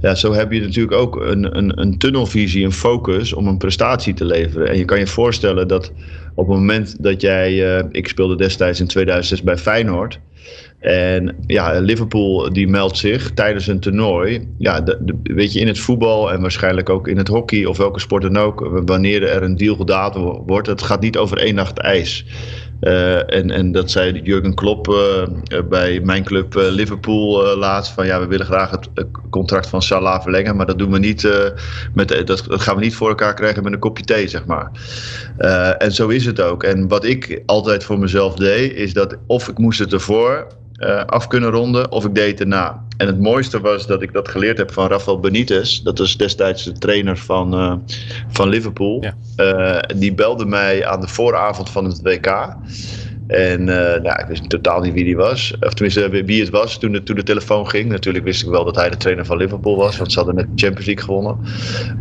Ja, zo heb je natuurlijk ook een, een, een tunnelvisie, een focus om een prestatie te leveren. En je kan je voorstellen dat op het moment dat jij, uh, ik speelde destijds in 2006 bij Feyenoord. En ja, Liverpool die meldt zich tijdens een toernooi. Ja, de, weet je, in het voetbal en waarschijnlijk ook in het hockey of welke sport dan ook. Wanneer er een deal gedaan wordt, het gaat niet over één nacht ijs. Uh, en, en dat zei Jurgen Klopp uh, bij mijn club uh, Liverpool laatst. Van ja, we willen graag het contract van Salah verlengen. Maar dat doen we niet met, dat, dat, gaan we niet voor elkaar krijgen met een kopje thee, zeg maar. en zo is het ook. En wat ik altijd voor mezelf deed, is dat of ik moest het ervoor uh, af kunnen ronden of ik deed het erna. En het mooiste was dat ik dat geleerd heb van Rafael Benitez. Dat was destijds de trainer van, uh, van Liverpool. Ja. Uh, die belde mij aan de vooravond van het WK. En nou, ik wist totaal niet wie die was. Of tenminste, wie het was toen de, toen de telefoon ging. Natuurlijk wist ik wel dat hij de trainer van Liverpool was. Want ze hadden net de Champions League gewonnen.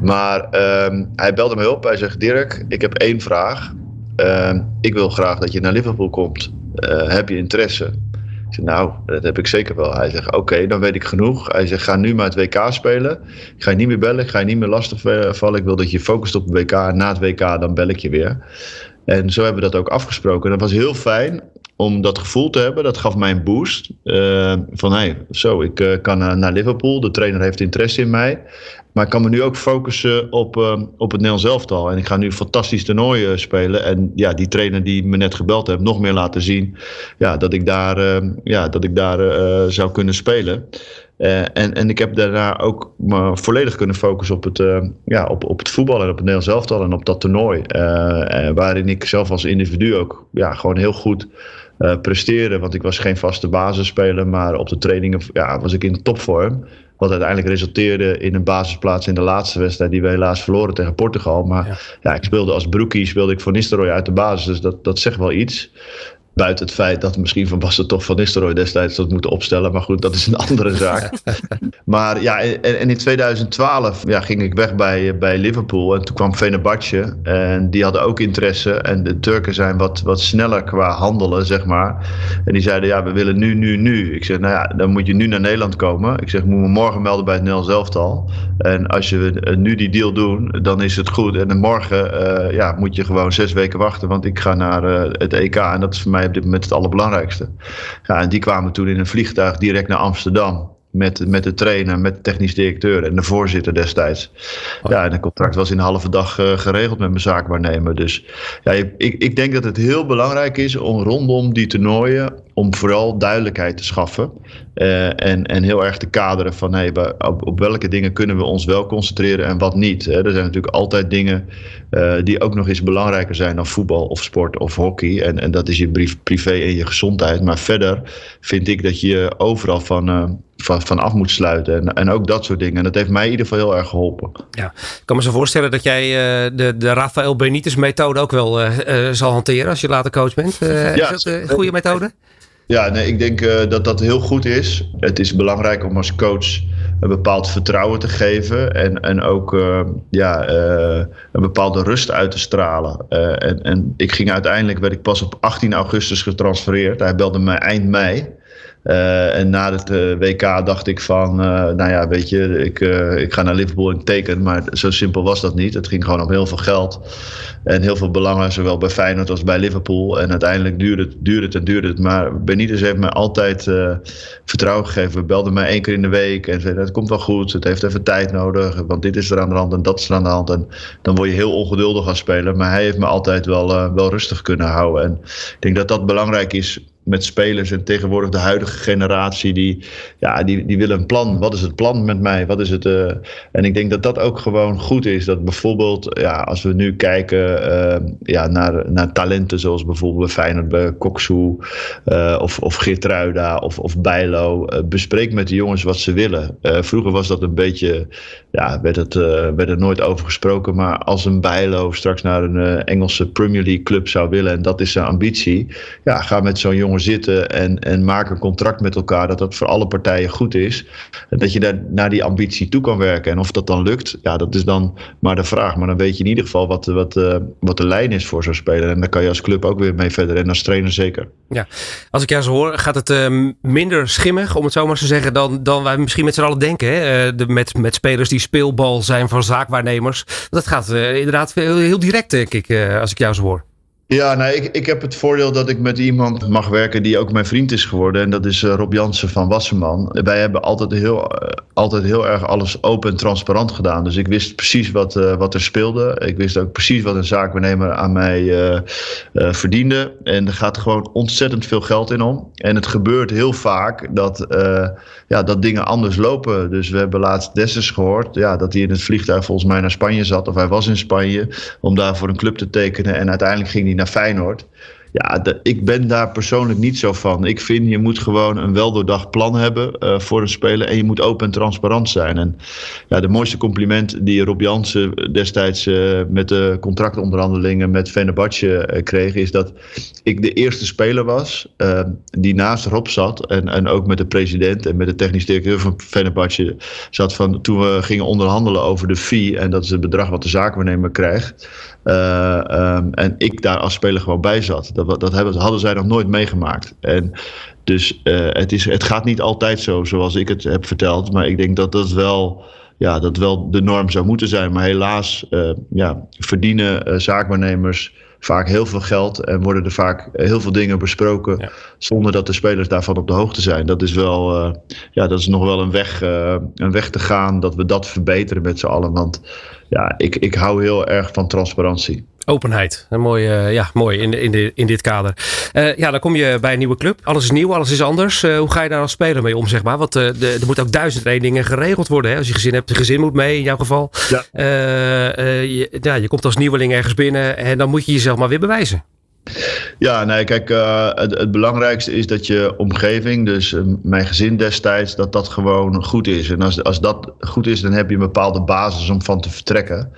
Maar ehm, hij belde me op. Hij zegt, Dirk, ik heb één vraag. Ehm, ik wil graag dat je naar Liverpool komt. heb je interesse? Nou, dat heb ik zeker wel. Hij zegt, oké, dan weet ik genoeg. Hij zegt, ga nu maar het WK spelen. Ik ga je niet meer bellen, ik ga je niet meer lastig vallen. Ik wil dat je focust op het WK. Na het WK, dan bel ik je weer. En zo hebben we dat ook afgesproken. En dat was heel fijn om dat gevoel te hebben. Dat gaf mij een boost. Uh, van, hé, hey, zo, ik uh, kan naar Liverpool. De trainer heeft interesse in mij. Maar ik kan me nu ook focussen op, uh, op het Nederlands elftal. En ik ga nu fantastisch toernooi uh, spelen. En ja, die trainer die me net gebeld heeft, nog meer laten zien ja, dat ik daar, uh, ja, dat ik daar zou kunnen spelen. en, en ik heb daarna ook me volledig kunnen focussen op het, ja, op, op het voetbal en op het Nederlands elftal en op dat toernooi. waarin ik zelf als individu ook ja, gewoon heel goed presteren. Want ik was geen vaste basisspeler, maar op de trainingen ja, was ik in topvorm. Wat uiteindelijk resulteerde in een basisplaats in de laatste wedstrijd die we helaas verloren tegen Portugal. Maar ja, ik speelde als broekie, speelde ik voor Nistelrooy uit de basis. Dus dat, dat zegt wel iets. Buiten het feit dat misschien Van Basten toch Van Nistelrooy destijds dat moeten opstellen. Maar goed, dat is een (laughs) andere zaak. (laughs) maar ja, en, in 2012 ja, ging ik weg bij, bij Liverpool. En toen kwam Fenerbahce. En die hadden ook interesse. En de Turken zijn wat, wat sneller qua handelen, zeg maar. En die zeiden, ja, we willen nu, nu, nu. Ik zeg, nou ja, dan moet je nu naar Nederland komen. Ik zeg, moet me morgen melden bij het Nel zelftal. En als je nu die deal doen, dan is het goed. En dan morgen uh, ja, moet je gewoon zes weken wachten. Want ik ga naar uh, het EK. En dat is voor mij op dit moment het allerbelangrijkste. Ja, en die kwamen toen in een vliegtuig direct naar Amsterdam. Met, met de trainer, met de technisch directeur en de voorzitter destijds. Oh. Ja, en het contract was in een halve dag uh, geregeld met mijn zaakwaarnemer. Dus ja, ik, ik denk dat het heel belangrijk is om rondom die toernooien om vooral duidelijkheid te schaffen. Uh, en, en heel erg te kaderen van hey, op, op, welke dingen kunnen we ons wel concentreren en wat niet. Hè. Er zijn natuurlijk altijd dingen uh, die ook nog eens belangrijker zijn dan voetbal of sport of hockey. En, en dat is je brief, privé en je gezondheid. Maar verder vind ik dat je overal van, van, van af moet sluiten. En, en ook dat soort dingen. En dat heeft mij in ieder geval heel erg geholpen. Ja, ik kan me zo voorstellen dat jij de, de Rafael Benitez methode ook wel zal hanteren als je later coach bent. ja, is dat een goede methode? Ja, nee, ik denk dat dat heel goed is. Het is belangrijk om als coach een bepaald vertrouwen te geven en, en ook uh, ja, uh, een bepaalde rust uit te stralen. en, en ik ging uiteindelijk, werd ik pas op 18 augustus getransfereerd. Hij belde mij eind mei. Uh, en na het uh, WK dacht ik van, uh, nou ja, weet je, ik, ik ga naar Liverpool en teken. Maar zo simpel was dat niet. Het ging gewoon om heel veel geld. En heel veel belangen, zowel bij Feyenoord als bij Liverpool. En uiteindelijk duurde het, duurde het en duurde het. Maar Benitez heeft me altijd vertrouwen gegeven. Belde mij één keer in de week en zei, het komt wel goed. Het heeft even tijd nodig, want dit is er aan de hand en dat is er aan de hand. En dan word je heel ongeduldig als speler. Maar hij heeft me altijd wel, wel rustig kunnen houden. En ik denk dat dat belangrijk is met spelers en tegenwoordig de huidige generatie, die, ja, die, die willen een plan. Wat is het plan met mij? Wat is het, uh, en ik denk dat dat ook gewoon goed is. Dat bijvoorbeeld, ja, als we nu kijken uh, ja, naar, naar talenten zoals bijvoorbeeld bij Feyenoord, bij Koksu uh, of, of Geertruida of, of Bijlo, bespreek met de jongens wat ze willen. vroeger was dat een beetje, ja, werd, het, werd er nooit over gesproken. Maar als een Bijlo straks naar een Engelse Premier League club zou willen en dat is zijn ambitie, ja, ga met zo'n jongen zitten en, en maak een contract met elkaar dat dat voor alle partijen goed is. En dat je daar naar die ambitie toe kan werken. En of dat dan lukt, ja, dat is dan maar de vraag. Maar dan weet je in ieder geval wat, wat, uh, wat de lijn is voor zo'n speler. En daar kan je als club ook weer mee verder. En als trainer zeker. Ja, als ik jou zo hoor, gaat het uh, minder schimmig, om het zo maar te zeggen, dan, dan wij misschien met z'n allen denken. Hè? Uh, de, met, met spelers die speelbal zijn van zaakwaarnemers. Dat gaat inderdaad heel, heel direct, denk ik, als ik jou zo hoor. Ja, nou, ik, ik heb het voordeel dat ik met iemand mag werken die ook mijn vriend is geworden. En dat is uh, Rob Jansen van Wasserman. Wij hebben altijd heel, uh, altijd heel erg alles open en transparant gedaan. Dus ik wist precies wat, uh, wat er speelde. Ik wist ook precies wat een zaakbenemer aan mij verdiende. En er gaat gewoon ontzettend veel geld in om. En het gebeurt heel vaak dat, ja, dat dingen anders lopen. Dus we hebben laatst Dessus gehoord ja, dat hij in het vliegtuig volgens mij naar Spanje zat. Of hij was in Spanje om daar voor een club te tekenen. En uiteindelijk ging hij naar Feyenoord. Ja, ik ben daar persoonlijk niet zo van. Ik vind je moet gewoon een weldoordacht plan hebben uh, voor een speler. En je moet open en transparant zijn. En ja, de mooiste compliment die Rob Jansen destijds uh, met de contractonderhandelingen met Fenerbahce uh, kreeg. Is dat ik de eerste speler was die naast Rob zat. En, en ook met de president en met de technisch directeur van Fenerbahce zat. Van, toen we gingen onderhandelen over de fee. En dat is het bedrag wat de zaakwaarnemer krijgt. Um, en ik daar als speler gewoon bij zat. Dat, dat hebben, hadden zij nog nooit meegemaakt. En dus uh, het, is, het gaat niet altijd zo zoals ik het heb verteld. Maar ik denk dat dat wel, ja, dat wel de norm zou moeten zijn. Maar helaas uh, ja, verdienen uh, zaakwaarnemers vaak heel veel geld en worden er vaak heel veel dingen besproken ja. zonder dat de spelers daarvan op de hoogte zijn. Dat is wel, uh, ja, dat is nog wel een weg, een weg te gaan dat we dat verbeteren met z'n allen. Want ja, ik, ik hou heel erg van transparantie. Openheid. Een mooi, uh, ja, mooi in, in, de, in dit kader. Uh, ja, dan kom je bij een nieuwe club. Alles is nieuw, alles is anders. Uh, hoe ga je daar als speler mee om, zeg maar? Want de, er moet ook duizend één dingen geregeld worden. Hè? Als je gezin hebt, de gezin moet mee in jouw geval. Ja. Je, ja, je komt als nieuweling ergens binnen en dan moet je jezelf maar weer bewijzen. Ja, nee, kijk, uh, het, het, belangrijkste is dat je omgeving, dus uh, mijn gezin destijds, dat dat gewoon goed is. En als, als dat goed is, dan heb je een bepaalde basis om van te vertrekken.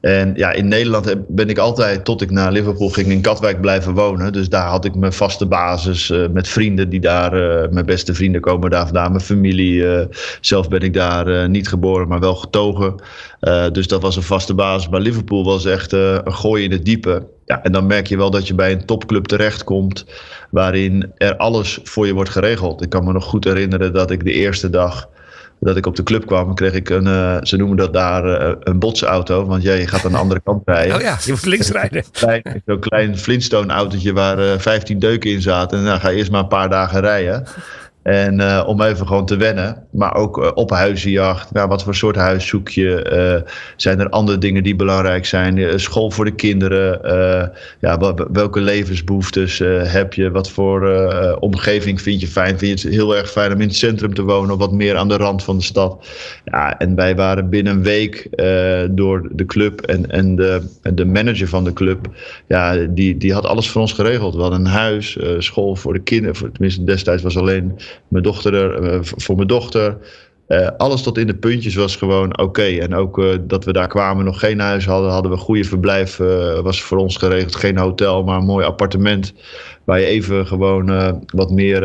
En ja, in Nederland ben ik altijd, tot ik naar Liverpool ging, in Katwijk blijven wonen. Dus daar had ik mijn vaste basis uh, met vrienden die daar, mijn beste vrienden komen daar vandaan, mijn familie. zelf ben ik daar niet geboren, maar wel getogen. dus dat was een vaste basis. Maar Liverpool was echt een gooi in het diepe. Ja, en dan merk je wel dat je bij een topclub terechtkomt waarin er alles voor je wordt geregeld. Ik kan me nog goed herinneren dat ik de eerste dag dat ik op de club kwam, kreeg ik een, uh, ze noemen dat daar uh, een botsauto. Want jij gaat aan de andere kant rijden. Oh ja, je moet links rijden. (laughs) Zo'n klein Flintstone autootje waar uh, eh, 15 deuken in zaten. En dan ga je eerst maar een paar dagen rijden. En uh, om even gewoon te wennen. Maar ook uh, op huizenjacht. Nou, wat voor soort huis zoek je? Uh, zijn er andere dingen die belangrijk zijn? school voor de kinderen. ja, welke levensbehoeftes heb je? Wat voor omgeving vind je fijn? Vind je het heel erg fijn om in het centrum te wonen? Of wat meer aan de rand van de stad? Ja, en wij waren binnen een week door de club en, en de, de manager van de club. Ja, die, die had alles voor ons geregeld. We hadden een huis, school voor de kinderen. Tenminste, destijds was alleen mijn dochter er, eh, voor mijn dochter. Uh, alles tot in de puntjes was gewoon oké. En ook uh, dat we daar kwamen, nog geen huis hadden, hadden we goede verblijf. Was voor ons geregeld. Geen hotel, maar een mooi appartement. Waar je even gewoon wat meer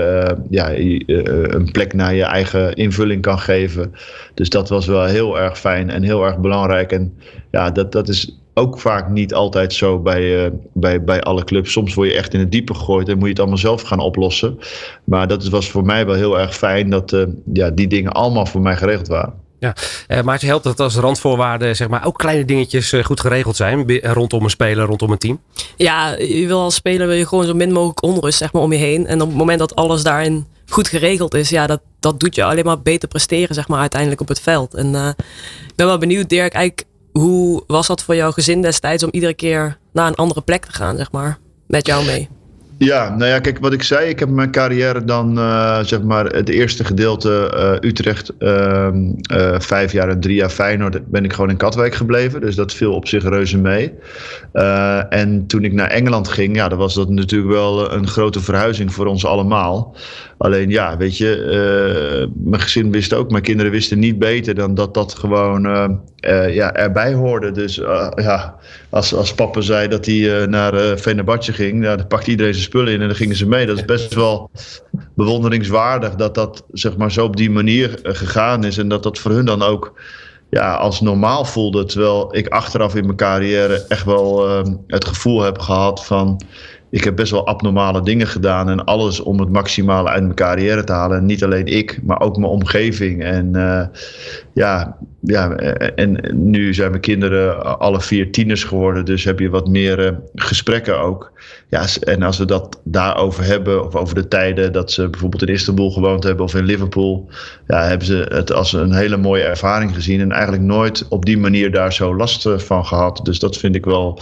ja, een plek naar je eigen invulling kan geven. Dus dat was wel heel erg fijn en heel erg belangrijk. En ja, dat, dat is ook vaak niet altijd zo bij, uh, bij, bij alle clubs. Soms word je echt in het diepe gegooid en moet je het allemaal zelf gaan oplossen. Maar dat was voor mij wel heel erg fijn dat uh, ja, die dingen allemaal voor mij geregeld waren. Ja, uh, maar het helpt dat als randvoorwaarden zeg maar, ook kleine dingetjes goed geregeld zijn rondom een speler, rondom een team? Ja, je wil als speler wil je gewoon zo min mogelijk onrust zeg maar, om je heen. En op het moment dat alles daarin goed geregeld is, ja, dat, dat doet je alleen maar beter presteren zeg maar, uiteindelijk op het veld. En ik ben wel benieuwd, Dirk, eigenlijk hoe was dat voor jouw gezin destijds om iedere keer naar een andere plek te gaan, zeg maar, met jou mee? Ja, nou ja, kijk wat ik zei. Ik heb mijn carrière dan, uh, zeg maar, het eerste gedeelte uh, Utrecht, uh, vijf jaar en drie jaar Feyenoord, ben ik gewoon in Katwijk gebleven. Dus dat viel op zich reuze mee. en toen ik naar Engeland ging, ja, dan was dat natuurlijk wel een grote verhuizing voor ons allemaal. Alleen ja, weet je, uh, mijn gezin wist ook, mijn kinderen wisten niet beter dan dat dat gewoon uh, uh, ja, erbij hoorde. Dus ja, als, als papa zei dat hij naar uh, Venebatje ging, ja, dan pakte iedereen zijn spullen in en dan gingen ze mee. Dat is best wel bewonderingswaardig dat dat zeg maar zo op die manier gegaan is en dat dat voor hun dan ook ja, als normaal voelde. Terwijl ik achteraf in mijn carrière echt wel het gevoel heb gehad van ik heb best wel abnormale dingen gedaan en alles om het maximale uit mijn carrière te halen. En niet alleen ik, maar ook mijn omgeving. En uh, ja, ja, en nu zijn mijn kinderen alle vier tieners geworden, dus heb je wat meer uh, gesprekken ook. Ja, en als we dat daarover hebben, of over de tijden dat ze bijvoorbeeld in Istanbul gewoond hebben of in Liverpool, ja, hebben ze het als een hele mooie ervaring gezien en eigenlijk nooit op die manier daar zo last van gehad. Dus dat vind ik wel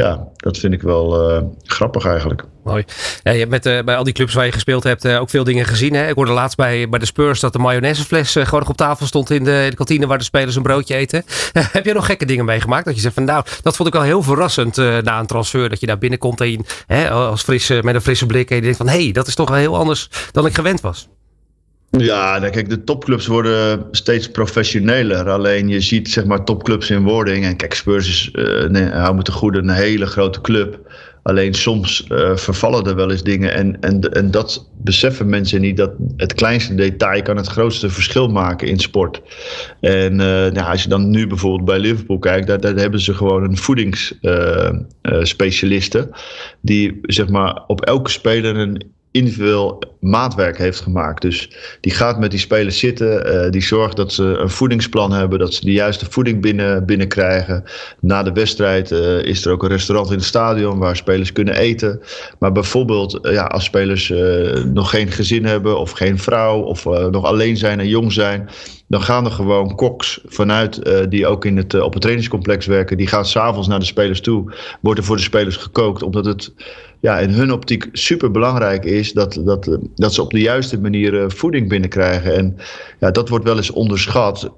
ja, dat vind ik wel uh, grappig eigenlijk. Mooi. Je hebt met, uh, bij al die clubs waar je gespeeld hebt uh, ook veel dingen gezien. Hè? Ik hoorde laatst bij, bij de Spurs dat de mayonaisefles gewoon nog op tafel stond in de, in de kantine waar de spelers een broodje eten. (laughs) heb je nog gekke dingen meegemaakt? Dat je zegt van nou, dat vond ik wel heel verrassend na een transfer. Dat je daar binnenkomt en hè, als frisse, met een frisse blik en je denkt van hé, hey, dat is toch wel heel anders dan ik gewend was. Ja, nou, kijk, de topclubs worden steeds professioneler. Alleen je ziet zeg maar topclubs in wording. En kijk, Spurs is, uh, nee, hou een hele grote club. Alleen soms uh, vervallen er wel eens dingen. En, en, en dat beseffen mensen niet. Dat het kleinste detail kan het grootste verschil maken in sport. En uh, nou, als je dan nu bijvoorbeeld bij Liverpool kijkt. Daar, daar hebben ze gewoon een voedingsspecialiste. die zeg maar op elke speler een individueel maatwerk heeft gemaakt. Dus die gaat met die spelers zitten, uh, die zorgt dat ze een voedingsplan hebben, dat ze de juiste voeding binnen, binnenkrijgen. Na de wedstrijd uh, is er ook een restaurant in het stadion waar spelers kunnen eten. Maar bijvoorbeeld uh, ja, als spelers nog geen gezin hebben of geen vrouw of nog alleen zijn en jong zijn dan gaan er gewoon koks vanuit die ook in het, op het trainingscomplex werken. Die gaan s'avonds naar de spelers toe. Wordt er voor de spelers gekookt. Omdat het ja, in hun optiek super belangrijk is dat, dat, dat ze op de juiste manier voeding binnenkrijgen. En ja, dat wordt wel eens onderschat. Uh,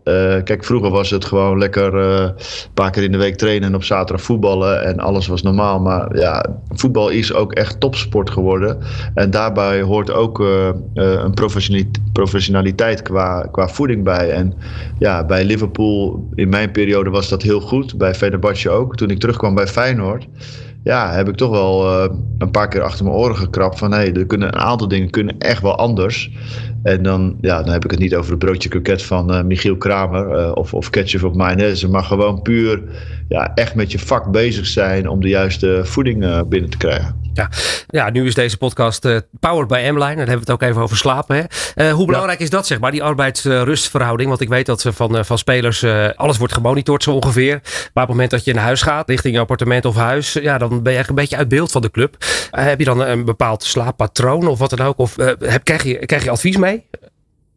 kijk, vroeger was het gewoon lekker een paar keer in de week trainen en op zaterdag voetballen. En alles was normaal. Maar ja, voetbal is ook echt topsport geworden. En daarbij hoort ook een professionaliteit qua, qua voeding bij. En ja, bij Liverpool in mijn periode was dat heel goed. Bij Fenerbahce ook. Toen ik terugkwam bij Feyenoord ja, heb ik toch wel uh, een paar keer achter mijn oren gekrapt van hé, hey, er kunnen een aantal dingen kunnen echt wel anders. En dan, ja, dan heb ik het niet over het broodje kroket van uh, Michiel Kramer uh, of, of ketchup op mayonaise, maar gewoon puur ja, echt met je vak bezig zijn om de juiste voeding binnen te krijgen. Ja. ja, nu is deze podcast uh, powered by M-Line. Dan hebben we het ook even over slapen. Hè? Uh, hoe belangrijk is dat, zeg maar, die arbeidsrustverhouding? Want ik weet dat van, uh, van spelers alles wordt gemonitord zo ongeveer. Maar op het moment dat je naar huis gaat, richting je appartement of huis, ja, dan ben je eigenlijk een beetje uit beeld van de club. heb je dan een bepaald slaappatroon of wat dan ook? Of heb, krijg, je, krijg je advies mee?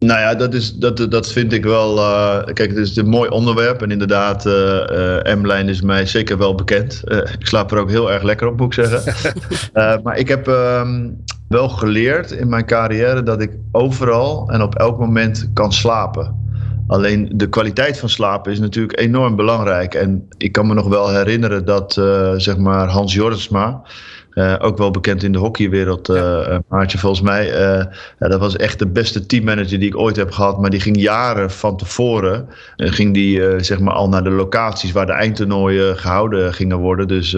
Nou ja, dat, is, dat, dat vind ik wel. Uh, kijk, het is een mooi onderwerp. En inderdaad, uh, uh, M-lijn is mij zeker wel bekend. ik slaap er ook heel erg lekker op, moet ik zeggen. (laughs) maar ik heb um, wel geleerd in mijn carrière dat ik overal en op elk moment kan slapen. Alleen de kwaliteit van slapen is natuurlijk enorm belangrijk. En ik kan me nog wel herinneren dat zeg maar Hans Jordsma. Uh, ook wel bekend in de hockeywereld, uh, Maartje, volgens mij. Uh, ja, dat was echt de beste teammanager die ik ooit heb gehad. Maar die ging jaren van tevoren. ging die zeg maar al naar de locaties waar de eindtoernooien gehouden gingen worden. Dus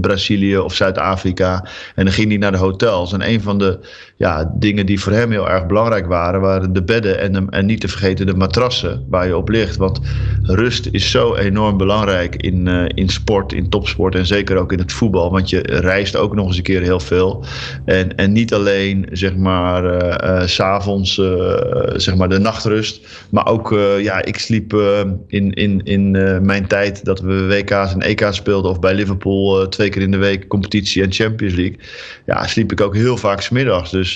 Brazilië of Zuid-Afrika. En dan ging hij naar de hotels. En een van de ja, dingen die voor hem heel erg belangrijk waren, waren de bedden en, en niet te vergeten de matrassen waar je op ligt. Want rust is zo enorm belangrijk in, in sport, in topsport en zeker ook in het voetbal. Want je reist ook nog eens een keer heel veel. En, en niet alleen zeg maar uh, uh, s'avonds zeg maar de nachtrust. Maar ook, ja, ik sliep in, in, in mijn tijd dat we WK's en EK's speelden. Of bij Liverpool twee keer in de week competitie en Champions League. Ja, sliep ik ook heel vaak smiddags. Dus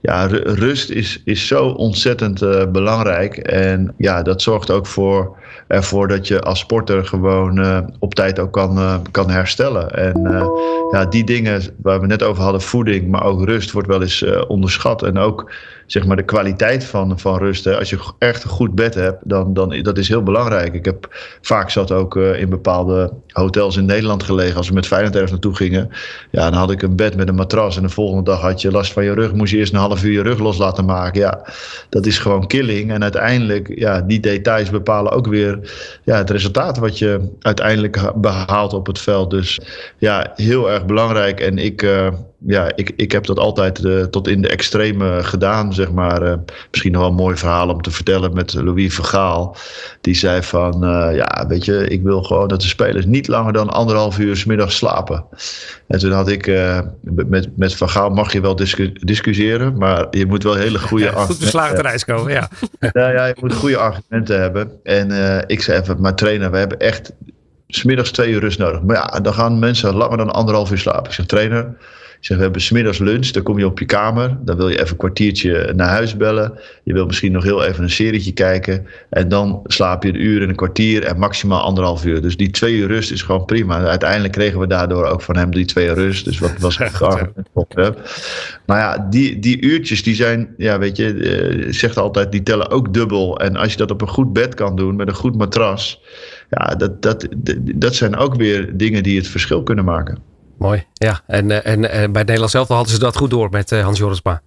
ja, rust is, is zo ontzettend belangrijk. En ja, dat zorgt ook voor ervoor dat je als sporter gewoon uh, op tijd ook kan, uh, kan herstellen. En ja, die dingen waar we net over hadden, voeding, maar ook rust, wordt wel eens onderschat. En ook zeg maar de kwaliteit van, van rust. Als je echt een goed bed hebt, dan, dan dat is heel belangrijk. Ik heb vaak zat ook in bepaalde hotels in Nederland gelegen. Als we met Feyenoord ergens naartoe gingen, ja, dan had ik een bed met een matras. En de volgende dag had je last van je rug. Moest je eerst een half uur je rug los laten maken. Ja, dat is gewoon killing. En uiteindelijk, ja, die details bepalen ook weer ja, het resultaat wat je uiteindelijk behaalt op het veld. Dus ja, heel erg belangrijk. En ik, uh, ja, ik, ik heb dat altijd uh, tot in de extreme gedaan, zeg maar. Uh, misschien nog wel een mooi verhaal om te vertellen met Louis Vergaal. Die zei van, ja, weet je, ik wil gewoon dat de spelers niet langer dan anderhalf uur s middags slapen. En toen had ik, met, met Vergaal mag je wel discu discussiëren, maar je moet wel hele (laughs) goede... Ja, goed beslagen te reis komen, ja. ja. Ja, je moet goede argumenten hebben. En ik zei even, maar trainer, we hebben echt smiddags twee uur rust nodig. Maar ja, dan gaan mensen langer dan anderhalf uur slapen. Ik zeg, trainer, zeg, we hebben smiddags lunch, dan kom je op je kamer. Dan wil je even een kwartiertje naar huis bellen. Je wil misschien nog heel even een serietje kijken. En dan slaap je een uur en een kwartier en maximaal anderhalf uur. Dus die twee uur rust is gewoon prima. Uiteindelijk kregen we daardoor ook van hem die twee uur rust. Dus wat was (laughs) echt argument Maar ja, die, die uurtjes die zijn, ja weet je, uh, zegt altijd, die tellen ook dubbel. En als je dat op een goed bed kan doen, met een goed matras ja, dat, dat, dat zijn ook weer dingen die het verschil kunnen maken. Mooi, ja. En, eh, en, en bij Nederland zelf hadden ze dat goed door met eh, Hans Jorisma.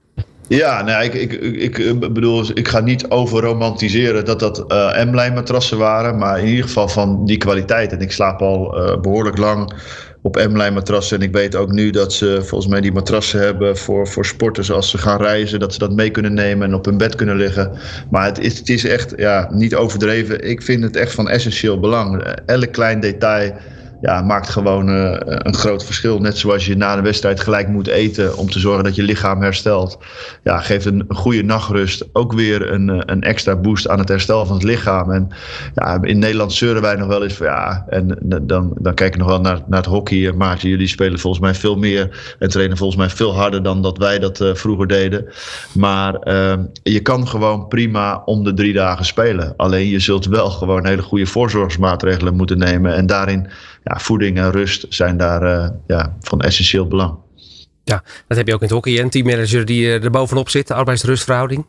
Ja, nee, ik, ik, ik, ik, bedoel, ik ga niet over romantiseren dat dat M-lijn matrassen waren, maar in ieder geval van die kwaliteit. En ik slaap al behoorlijk lang op M-lijn matrassen. En ik weet ook nu dat ze volgens mij die matrassen hebben voor, voor sporters als ze gaan reizen. Dat ze dat mee kunnen nemen en op hun bed kunnen liggen. Maar het is, het is echt ja, niet overdreven. Ik vind het echt van essentieel belang. Elk klein detail ja, maakt gewoon een groot verschil. Net zoals je na de wedstrijd gelijk moet eten om te zorgen dat je lichaam herstelt. Ja, geeft een goede nachtrust ook weer een, een extra boost aan het herstel van het lichaam. En ja, in Nederland zeuren wij nog wel eens van ja, en dan, dan kijk ik nog wel naar, naar het hockey. Maarten, jullie spelen volgens mij veel meer en trainen volgens mij veel harder dan dat wij dat vroeger deden. Maar ehm, je kan gewoon prima om de drie dagen spelen. Alleen je zult wel gewoon hele goede voorzorgsmaatregelen moeten nemen. En daarin, ja, voeding en rust zijn daar uh, ja, van essentieel belang. Ja, dat heb je ook in het hockey. Een teammanager die eh, er bovenop zit, de arbeidsrustverhouding.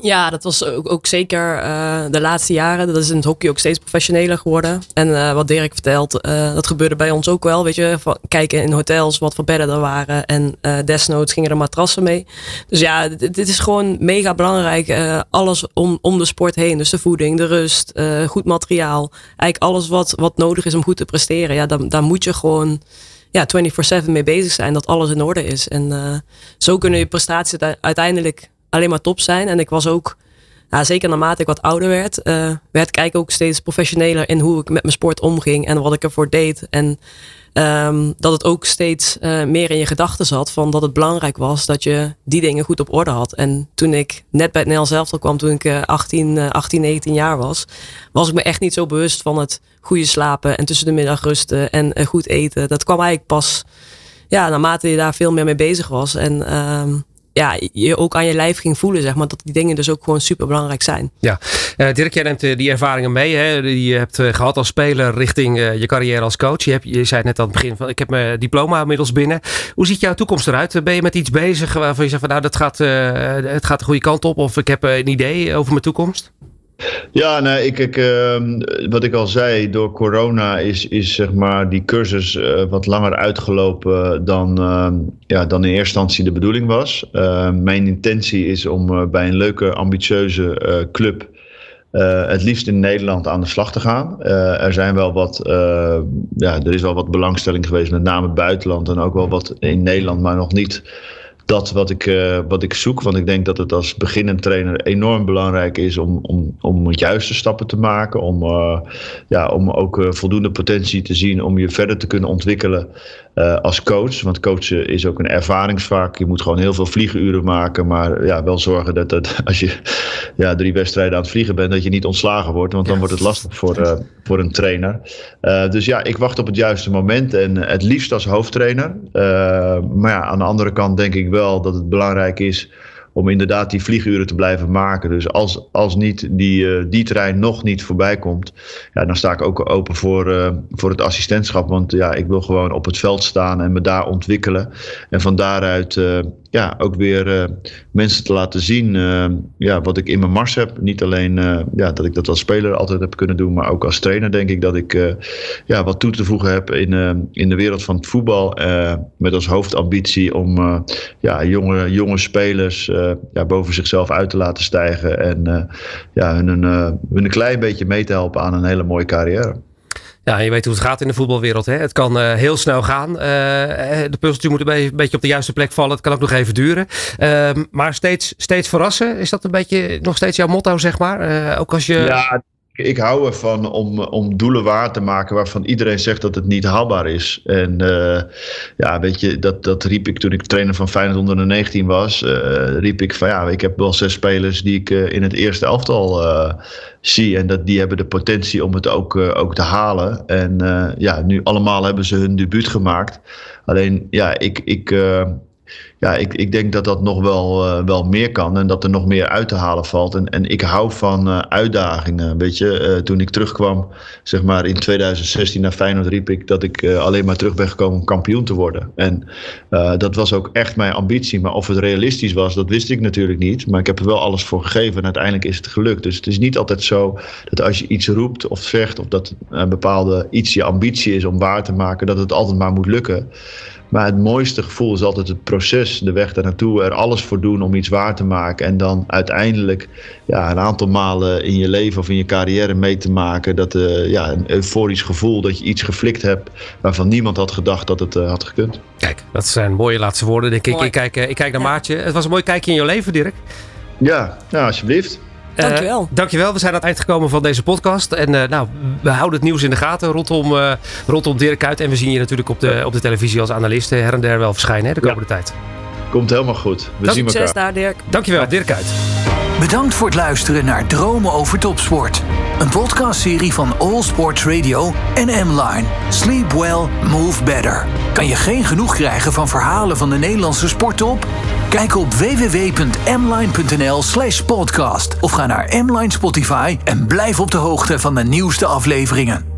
Ja, dat was ook, ook zeker uh, de laatste jaren. Dat is in het hockey ook steeds professioneler geworden. En uh, wat Dirk vertelt, uh, dat gebeurde bij ons ook wel. Weet je, kijken in hotels wat voor bedden er waren. En desnoods gingen er matrassen mee. Dus ja, dit, dit is gewoon mega belangrijk. alles om, om de sport heen. Dus de voeding, de rust, goed materiaal. Eigenlijk alles wat, wat nodig is om goed te presteren. Ja, daar, daar moet je gewoon ja, 24-7 mee bezig zijn. Dat alles in orde is. En zo kunnen je prestaties uiteindelijk alleen maar top zijn. En ik was ook, ja, zeker naarmate ik wat ouder werd, uh, werd ik eigenlijk ook steeds professioneler in hoe ik met mijn sport omging en wat ik ervoor deed. En um, dat het ook steeds uh, meer in je gedachten zat van dat het belangrijk was dat je die dingen goed op orde had. En toen ik net bij het zelf kwam, toen ik uh, 18, 18, 19 jaar was, was ik me echt niet zo bewust van het goede slapen en tussen de middag rusten en uh, goed eten. Dat kwam eigenlijk pas ja, naarmate je daar veel meer mee bezig was. En um, ja, je ook aan je lijf ging voelen, zeg maar. Dat die dingen dus ook gewoon super belangrijk zijn. Ja, uh, Dirk, jij neemt uh, die ervaringen mee. Hè, die je hebt uh, gehad als speler richting je carrière als coach. Je, hebt, je zei net aan het begin van, ik heb mijn diploma inmiddels binnen. Hoe ziet jouw toekomst eruit? Ben je met iets bezig waarvan je zegt van, nou, dat gaat, het gaat de goede kant op? Of ik heb een idee over mijn toekomst? Ja, nee, ik, ik, uh, wat ik al zei, door corona is, is zeg maar die cursus uh, wat langer uitgelopen dan, uh, ja, dan in eerste instantie de bedoeling was. Ehm, mijn intentie is om eh, bij een leuke, ambitieuze eh, club het liefst in Nederland aan de slag te gaan. er zijn wel wat, ja, er is wel wat belangstelling geweest, met name buitenland en ook wel wat in Nederland, maar nog niet dat wat ik, uh, wat ik zoek. Want ik denk dat het als beginnend trainer enorm belangrijk is om, om, om juiste stappen te maken. Om, uh, ja, om ook uh, voldoende potentie te zien om je verder te kunnen ontwikkelen als coach. Want coachen is ook een ervaringsvak. Je moet gewoon heel veel vliegenuren maken. Maar ja, wel zorgen dat, dat (laughs) als je ja, drie wedstrijden aan het vliegen bent, dat je niet ontslagen wordt. Want dan wordt het lastig voor, voor een trainer. dus ja, ik wacht op het juiste moment. En het liefst als hoofdtrainer. maar ja, aan de andere kant denk ik wel wel dat het belangrijk is om inderdaad die vlieguren te blijven maken. Dus als, als niet die, uh, die trein nog niet voorbij komt, ja, dan sta ik ook open voor, uh, voor het assistentschap. Want ja, ik wil gewoon op het veld staan en me daar ontwikkelen. En van daaruit uh, ja, ook weer mensen te laten zien ja, wat ik in mijn mars heb. Niet alleen ja, dat ik dat als speler altijd heb kunnen doen, maar ook als trainer denk ik dat ik ja, wat toe te voegen heb in, in de wereld van het voetbal. met als hoofdambitie om ja, jonge, jonge spelers ja, boven zichzelf uit te laten stijgen. En ja, hun, een, hun een klein beetje mee te helpen aan een hele mooie carrière. Ja, je weet hoe het gaat in de voetbalwereld. Hè? Het kan uh, heel snel gaan. Uh, de puzzeltje moet een beetje op de juiste plek vallen. Het kan ook nog even duren. Uh, maar steeds, steeds verrassen. Is dat een beetje nog steeds jouw motto, zeg maar? ook als je... Ja, ik hou ervan om, om doelen waar te maken waarvan iedereen zegt dat het niet haalbaar is. En uh, ja, weet je, dat, dat riep ik toen ik trainer van Feyenoord onder de 19 was. Uh, riep ik van ja, ik heb wel zes spelers die ik uh, in het eerste elftal zie. En dat, die hebben de potentie om het ook, ook te halen. En ja, nu allemaal hebben ze hun debuut gemaakt. Alleen ja, ik, ik, ja, ik, ik denk dat dat nog wel, uh, wel meer kan en dat er nog meer uit te halen valt. En, en ik hou van uh, uitdagingen. Weet je, uh, toen ik terugkwam, zeg maar in 2016 naar Feyenoord, riep ik dat ik alleen maar terug ben gekomen om kampioen te worden. En dat was ook echt mijn ambitie. Maar of het realistisch was, dat wist ik natuurlijk niet. Maar ik heb er wel alles voor gegeven en uiteindelijk is het gelukt. Dus het is niet altijd zo dat als je iets roept of zegt, of dat een bepaalde iets je ambitie is om waar te maken, dat het altijd maar moet lukken. Maar het mooiste gevoel is altijd het proces, de weg daar naartoe, er alles voor doen om iets waar te maken. En dan uiteindelijk ja, een aantal malen in je leven of in je carrière mee te maken. Dat, uh, ja, een euforisch gevoel dat je iets geflikt hebt waarvan niemand had gedacht dat het uh, had gekund. Kijk, dat zijn mooie laatste woorden. Denk ik. Ik, kijk, uh, ik kijk naar ja. Maartje. Het was een mooi kijkje in jouw leven, Dirk. Ja, ja alsjeblieft. Dankjewel. dankjewel. We zijn aan het eind gekomen van deze podcast. En nou, we houden het nieuws in de gaten rondom, rondom Dirk Kuyt. En we zien je natuurlijk op de, op de televisie als analist her en der wel verschijnen hè, de komende tijd. Komt helemaal goed. We zien elkaar. daar, Dirk. Dankjewel, Dirk Kuyt. Bedankt voor het luisteren naar Dromen over Topsport. Een podcastserie van All Sports Radio en M-Line. Sleep well, move better. Kan je geen genoeg krijgen van verhalen van de Nederlandse sporttop? Kijk op www.mline.nl slash podcast of ga naar M-Line Spotify en blijf op de hoogte van de nieuwste afleveringen.